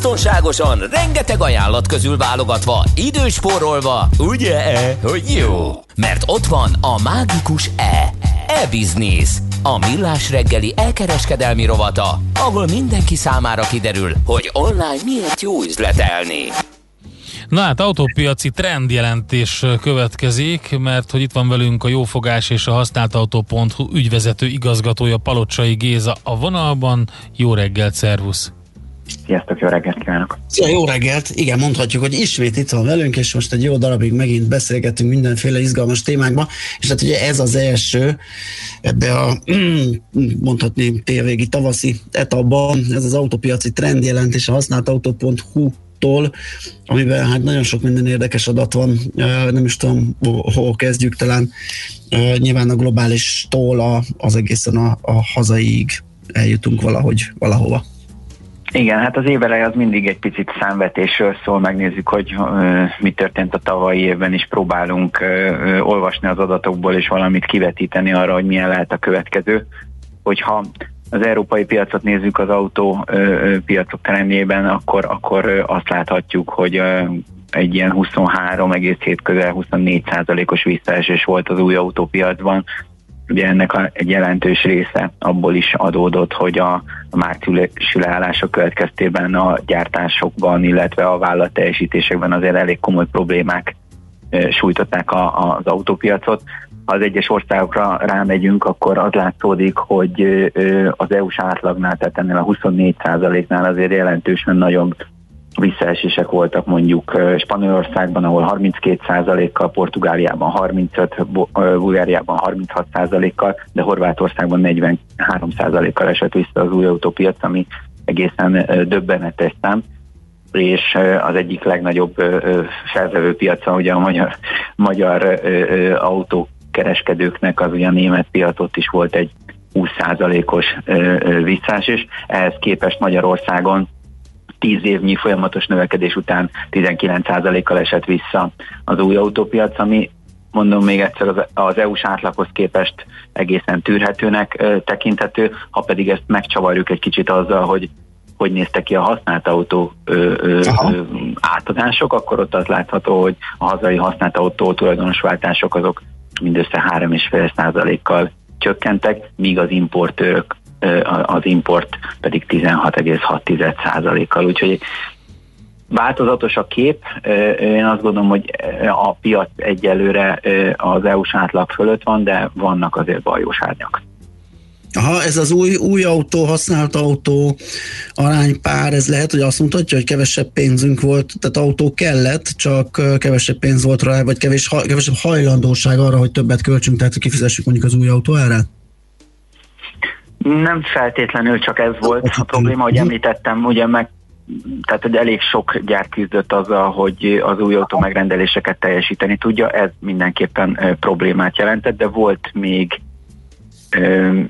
Biztonságosan, rengeteg ajánlat közül válogatva, időspórolva, ugye-e, hogy jó? Mert ott van a mágikus E. E-Business. A millás reggeli elkereskedelmi rovata, ahol mindenki számára kiderül, hogy online miért jó üzletelni.
Na hát autópiaci trendjelentés következik, mert hogy itt van velünk a Jófogás és a használtautó.hu ügyvezető igazgatója Palocsai Géza a vonalban. Jó reggelt, szervusz!
Sziasztok, jó reggelt kívánok!
Szia, jó reggelt! Igen, mondhatjuk, hogy ismét itt van velünk, és most egy jó darabig megint beszélgetünk mindenféle izgalmas témákba, és hát ugye ez az első ebbe a [CLEARS THROAT] mondhatni térvégi tavaszi etapban, ez az autópiaci trendjelentés a használt autó.hu tól, amiben hát nagyon sok minden érdekes adat van, nem is tudom, hol- kezdjük, talán nyilván a globálistól a, az egészen a, a hazaiig eljutunk valahogy valahova.
Igen, hát az éveleje az mindig egy picit számvetésről szól, megnézzük, hogy ö, mi történt a tavalyi évben, és próbálunk ö, olvasni az adatokból, és valamit kivetíteni arra, hogy milyen lehet a következő. Hogyha az európai piacot nézzük az autó piacok trendjében, akkor, akkor azt láthatjuk, hogy egy ilyen 23,7 közel 24 százalékos visszaesés volt az új autópiacban. Ugye ennek a, egy jelentős része abból is adódott, hogy a, a márciusi leállások következtében a gyártásokban, illetve a vállalat teljesítésekben azért elég komoly problémák ö, sújtották a, az autópiacot. Ha az egyes országokra rámegyünk, akkor az látszódik, hogy az EU-s átlagnál, tehát ennél a 24%-nál azért jelentősen nagyobb visszaesések voltak mondjuk Spanyolországban, ahol 32%-kal, Portugáliában 35, Bulgáriában 36%-kal, de Horvátországban 43%-kal esett vissza az új autópiac, ami egészen döbbenetes szám. És az egyik legnagyobb felvevő piaca ugye a magyar, magyar autókereskedőknek az ugye a német piacot is volt egy 20%-os visszás, és ehhez képest Magyarországon 10 évnyi folyamatos növekedés után 19%-kal esett vissza az új autópiac, ami mondom még egyszer az, az EU-s átlaghoz képest egészen tűrhetőnek ö, tekinthető, ha pedig ezt megcsavarjuk egy kicsit azzal, hogy hogy néztek ki a használt autó ö, ö, ö, átadások, akkor ott az látható, hogy a hazai használt autó tulajdonos váltások azok mindössze 3,5%-kal csökkentek, míg az importőrök az import pedig 16,6%-kal. Úgyhogy változatos a kép. Én azt gondolom, hogy a piac egyelőre az EU-s átlag fölött van, de vannak azért bajós árnyak.
Aha, ez az új, új autó, használt autó aránypár, ez lehet, hogy azt mutatja, hogy kevesebb pénzünk volt, tehát autó kellett, csak kevesebb pénz volt rá, vagy kevés, kevesebb hajlandóság arra, hogy többet költsünk, tehát kifizessük mondjuk az új autó árát?
Nem feltétlenül csak ez volt a probléma, hogy említettem, ugye meg tehát hogy elég sok gyár küzdött azzal, hogy az új autó megrendeléseket teljesíteni tudja, ez mindenképpen problémát jelentett, de volt még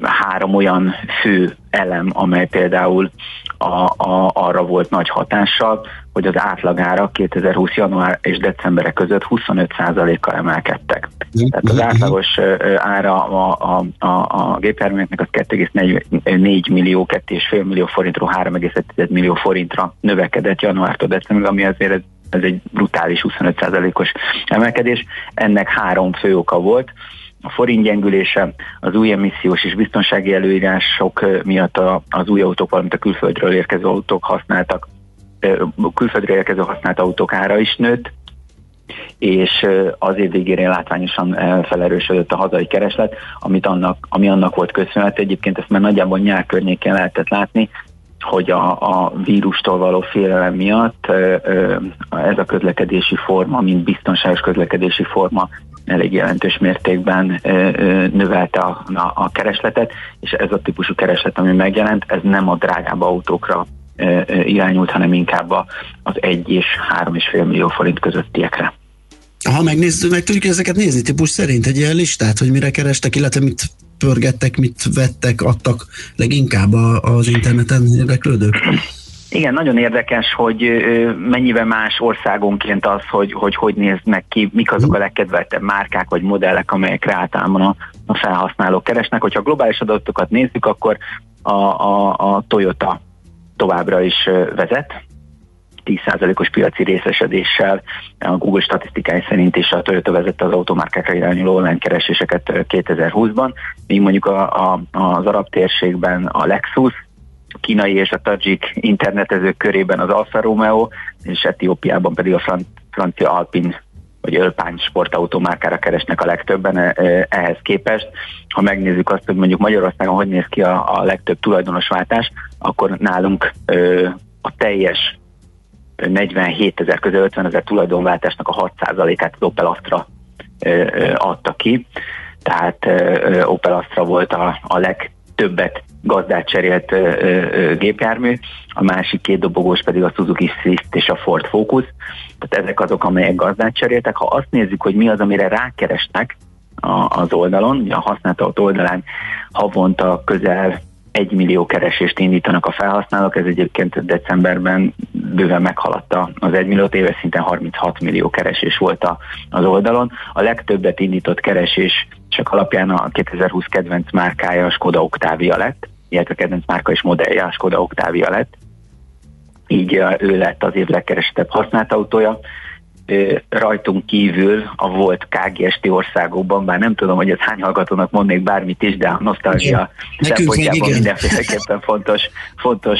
három olyan fő elem, amely például a, a, arra volt nagy hatással, hogy az átlagára 2020. január és december között 25%-kal emelkedtek. Tehát az átlagos ára a, a, a, a gépjárműveknek az 2,4 millió, 2,5 millió forintról 3,1 millió forintra növekedett januártól decemberig, ami azért ez, ez egy brutális 25%-os emelkedés. Ennek három fő oka volt a forint gyengülése, az új emissziós és biztonsági előírások miatt az új autók, valamint a külföldről érkező autók használtak, külföldről érkező használt autók ára is nőtt, és az év végére látványosan felerősödött a hazai kereslet, amit annak, ami annak volt köszönhető. Egyébként ezt már nagyjából nyár környékén lehetett látni, hogy a, a vírustól való félelem miatt ez a közlekedési forma, mint biztonságos közlekedési forma elég jelentős mértékben növelte a, a keresletet, és ez a típusú kereslet, ami megjelent, ez nem a drágább autókra irányult, hanem inkább az 1 és 3,5 millió forint közöttiekre.
Ha megnézzük, meg tudjuk ezeket nézni típus szerint egy ilyen listát, hogy mire kerestek, illetve mit pörgettek, mit vettek, adtak leginkább az interneten érdeklődők?
Igen, nagyon érdekes, hogy mennyivel más országonként az, hogy, hogy hogy néznek ki, mik azok a legkedveltebb márkák vagy modellek, amelyekre általában a, a felhasználók keresnek. Hogyha globális adatokat nézzük, akkor a, a, a Toyota továbbra is vezet, 10%-os piaci részesedéssel a Google statisztikái szerint is a Toyota vezette az automárkákra irányuló online kereséseket 2020-ban, míg mondjuk a, a, az arab térségben a Lexus, kínai és a tajik internetezők körében az Alfa Romeo, és Etiópiában pedig a fran- francia Alpin vagy Ölpány sportautomárkára keresnek a legtöbben e, e, ehhez képest. Ha megnézzük azt, hogy mondjuk Magyarországon hogy néz ki a, a legtöbb tulajdonosváltás, akkor nálunk ö, a teljes 47 ezer közel 50 ezer tulajdonváltásnak a 6%-át az Opel Astra adta ki. Tehát Opel Astra volt a, a legtöbbet gazdát cserélt ö, ö, gépjármű, a másik két dobogós pedig a Suzuki Swift és a Ford Focus, tehát ezek azok, amelyek gazdát cseréltek. Ha azt nézzük, hogy mi az, amire rákeresnek a, az oldalon, a használt oldalán havonta közel egy millió keresést indítanak a felhasználók, ez egyébként decemberben bőven meghaladta az egy milliót, éves szinten 36 millió keresés volt a, az oldalon. A legtöbbet indított keresés csak alapján a 2020 kedvenc márkája a Skoda Octavia lett, illetve kedvenc márka és modellje a Skoda Octavia lett. Így ő lett az év legkeresettebb használt autója. Rajtunk kívül a volt KGST országokban, bár nem tudom, hogy ez hány hallgatónak mondnék bármit is, de a nosztalgia szempontjából mindenféleképpen fontos, fontos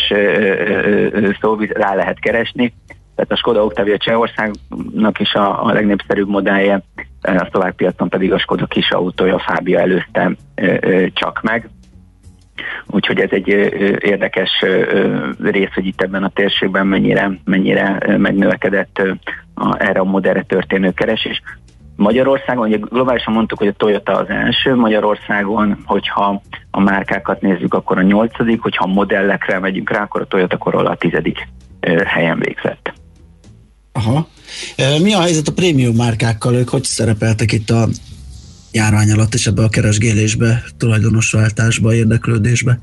szó rá lehet keresni. Tehát a Skoda Octavia Csehországnak is a, a legnépszerűbb modellje, a szlovák piacon pedig a Skoda kis autója, Fábia előzte csak meg. Úgyhogy ez egy érdekes rész, hogy itt ebben a térségben mennyire, mennyire megnövekedett a, erre a modellre történő keresés. Magyarországon, ugye globálisan mondtuk, hogy a Toyota az első, Magyarországon, hogyha a márkákat nézzük, akkor a nyolcadik, hogyha a modellekre megyünk rá, akkor a Toyota Corolla a tizedik helyen végzett.
Aha. Mi a helyzet a prémium márkákkal? Ők hogy szerepeltek itt a járvány alatt és ebbe a keresgélésbe, tulajdonosváltásba, érdeklődésbe?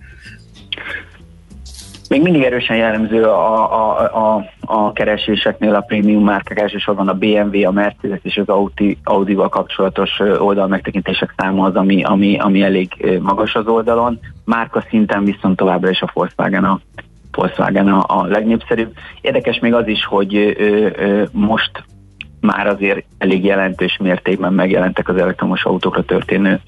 Még mindig erősen jellemző a, a, a, a kereséseknél a prémium márkák, elsősorban a BMW, a Mercedes és az Audi, Audi-val kapcsolatos oldal megtekintések száma az, ami, ami, ami elég magas az oldalon. Márka szinten viszont továbbra is a Volkswagen a, Volkswagen a, a legnépszerűbb. Érdekes még az is, hogy ö, ö, most már azért elég jelentős mértékben megjelentek az elektromos autókra történő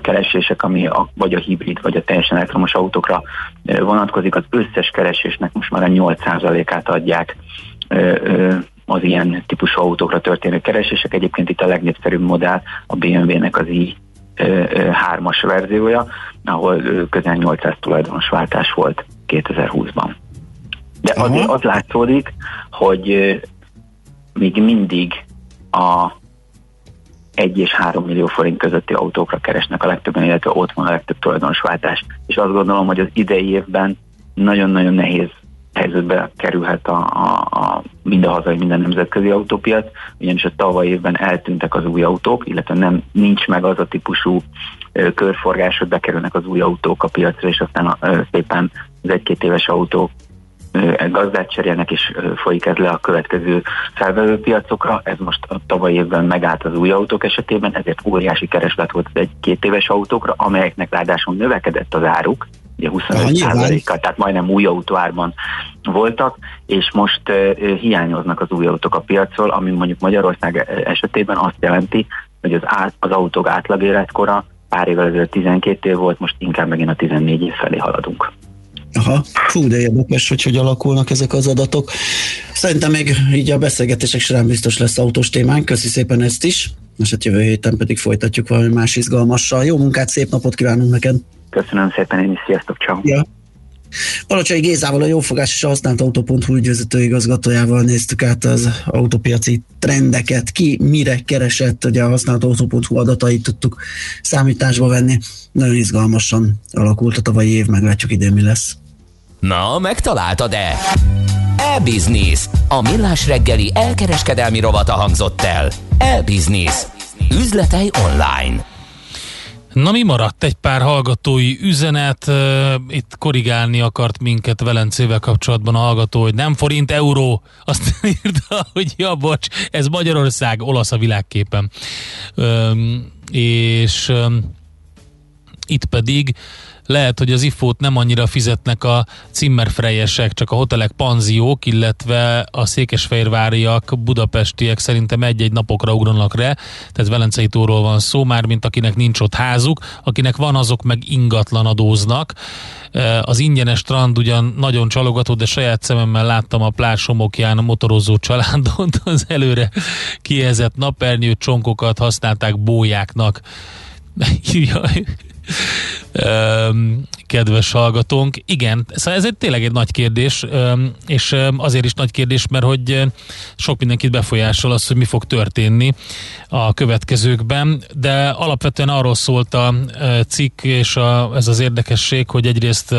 keresések, ami a, vagy a hibrid, vagy a teljesen elektromos autókra vonatkozik. Az összes keresésnek most már a 8%-át adják az ilyen típusú autókra történő keresések. Egyébként itt a legnépszerűbb modell a BMW-nek az i 3-as verziója, ahol közel 800 tulajdonos váltás volt 2020-ban. De azért az látszódik, hogy még mindig a 1 és 3 millió forint közötti autókra keresnek a legtöbben, illetve ott van a legtöbb tulajdonosváltás. És azt gondolom, hogy az idei évben nagyon-nagyon nehéz helyzetbe kerülhet a, a, a mind a hazai, minden nemzetközi autópiac, ugyanis a tavaly évben eltűntek az új autók, illetve nem nincs meg az a típusú ö, körforgás, hogy bekerülnek az új autók a piacra, és aztán ö, szépen az egy-két éves autók gazdát cserélnek, és folyik ez le a következő felvevő piacokra. Ez most a tavaly évben megállt az új autók esetében, ezért óriási kereslet volt az egy-két éves autókra, amelyeknek ráadásul növekedett az áruk, ugye 25%-kal, tehát majdnem új autóárban voltak, és most uh, hiányoznak az új autók a piacról, ami mondjuk Magyarország esetében azt jelenti, hogy az, át, az autók átlag életkora pár évvel ezelőtt 12 év volt, most inkább megint a 14 év felé haladunk.
Aha, fú, de érdekes, hogy hogy alakulnak ezek az adatok. Szerintem még így a beszélgetések során biztos lesz autós témánk. Köszi szépen ezt is. Most hát jövő héten pedig folytatjuk valami más izgalmassal. Jó munkát, szép napot kívánunk neked!
Köszönöm szépen, én is sziasztok, ciao.
Ja. Palocsai Gézával, a Jófogás és a Használt Autó.hu ügyvezető igazgatójával néztük át az autópiaci trendeket, ki mire keresett, ugye a Használt Autó.hu adatait tudtuk számításba venni. Nagyon izgalmasan alakult a tavalyi év, meglátjuk idén mi lesz.
Na, megtaláltad-e? E-Business. A millás reggeli elkereskedelmi rovata hangzott el. E-Business. Üzletei online.
Na mi maradt? Egy pár hallgatói üzenet, itt korrigálni akart minket Velencével kapcsolatban a hallgató, hogy nem forint, euró. Azt [LAUGHS] írta, hogy ja, bocs, ez Magyarország, olasz a világképen. És itt pedig lehet, hogy az ifót nem annyira fizetnek a cimmerfrejesek, csak a hotelek, panziók, illetve a székesfehérváriak, budapestiek szerintem egy-egy napokra ugranak re, tehát Velencei tóról van szó, már mint akinek nincs ott házuk, akinek van, azok meg ingatlan adóznak. Az ingyenes strand ugyan nagyon csalogató, de saját szememmel láttam a plásomokján a motorozó családot, [LAUGHS] az előre kiezett napernyő csonkokat használták bójáknak. [LAUGHS] kedves hallgatónk. Igen, szóval ez egy tényleg egy nagy kérdés, és azért is nagy kérdés, mert hogy sok mindenkit befolyásol az, hogy mi fog történni a következőkben, de alapvetően arról szólt a cikk, és a, ez az érdekesség, hogy egyrészt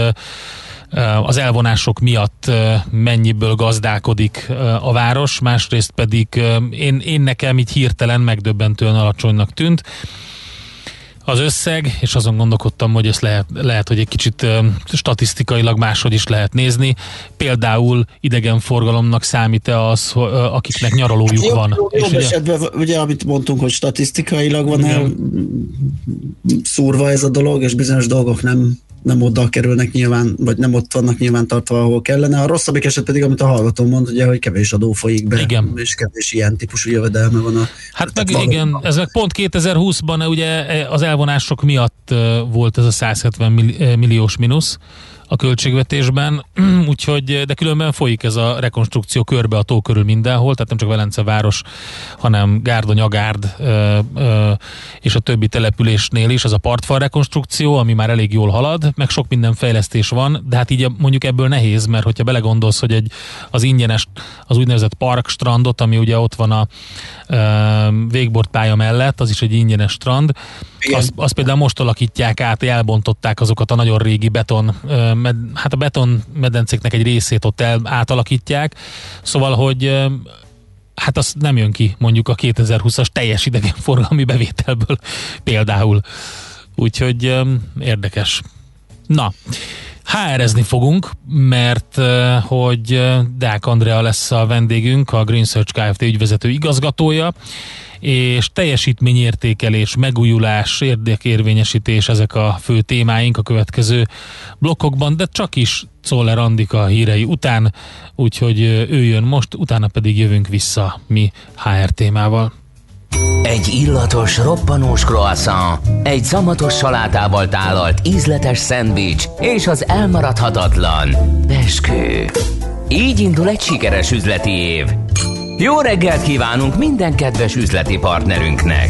az elvonások miatt mennyiből gazdálkodik a város, másrészt pedig én, én nekem így hirtelen megdöbbentően alacsonynak tűnt az összeg, és azon gondolkodtam, hogy ezt lehet, lehet hogy egy kicsit statisztikailag máshogy is lehet nézni. Például idegenforgalomnak számít-e az, akiknek nyaralójuk
jó,
van?
Jó,
és
jobb ugye, esetben, ugye, amit mondtunk, hogy statisztikailag van el szúrva ez a dolog, és bizonyos dolgok nem nem oda kerülnek nyilván, vagy nem ott vannak nyilván tartva, ahol kellene. A rosszabbik eset pedig, amit a hallgató mond, ugye, hogy kevés adó folyik be,
igen.
és kevés ilyen típusú jövedelme van. A,
hát meg valami. igen, ez meg pont 2020-ban ugye az elvonások miatt volt ez a 170 milliós mínusz, a költségvetésben, [CLEARS THROAT] úgyhogy, de különben folyik ez a rekonstrukció körbe a tó körül mindenhol, tehát nem csak Velence város, hanem Gárda, Nyagárd ö, ö, és a többi településnél is, az a partfal rekonstrukció, ami már elég jól halad, meg sok minden fejlesztés van, de hát így mondjuk ebből nehéz, mert hogyha belegondolsz, hogy egy, az ingyenes, az úgynevezett parkstrandot, ami ugye ott van a végbortpálya mellett, az is egy ingyenes strand, azt, azt például most alakítják át, elbontották azokat a nagyon régi beton, med, hát a beton medencéknek egy részét ott el, átalakítják, szóval, hogy hát az nem jön ki mondjuk a 2020-as teljes idegenforgalmi bevételből például. Úgyhogy érdekes. Na, HR-ezni fogunk, mert hogy Deák Andrea lesz a vendégünk, a Green Search Kft. ügyvezető igazgatója, és teljesítményértékelés, megújulás, érdekérvényesítés, ezek a fő témáink a következő blokkokban, de csak is Czoller Andika hírei után, úgyhogy ő jön most, utána pedig jövünk vissza mi HR témával.
Egy illatos, roppanós croissant, egy szamatos salátával tálalt ízletes szendvics és az elmaradhatatlan beskő. Így indul egy sikeres üzleti év. Jó reggelt kívánunk minden kedves üzleti partnerünknek!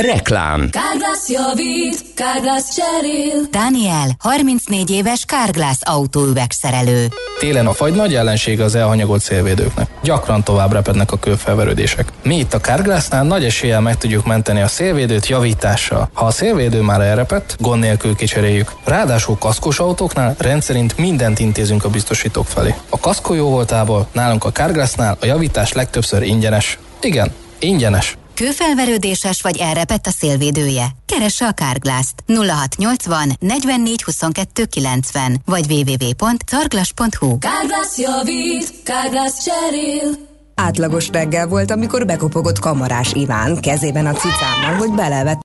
Reklám
Kárglász javít, Kárglász cserél.
Daniel, 34 éves Kárglász autóüvegszerelő.
Télen a fagy nagy ellensége az elhanyagolt szélvédőknek. Gyakran tovább repednek a kőfelverődések. Mi itt a Kárglásznál nagy eséllyel meg tudjuk menteni a szélvédőt javítással. Ha a szélvédő már elrepett, gond nélkül kicseréljük. Ráadásul kaszkos autóknál rendszerint mindent intézünk a biztosítók felé. A kaszkó jó voltából nálunk a Kárglásznál a javítás legtöbbször ingyenes. Igen, ingyenes.
Kőfelverődéses vagy elrepett a szélvédője? Keresse a Kárglászt 0680 44 22 90 vagy www.carglass.hu
Kárglász javít, Kárglász cserél.
Átlagos reggel volt, amikor bekopogott kamarás Iván kezében a cicámmal, hogy belevett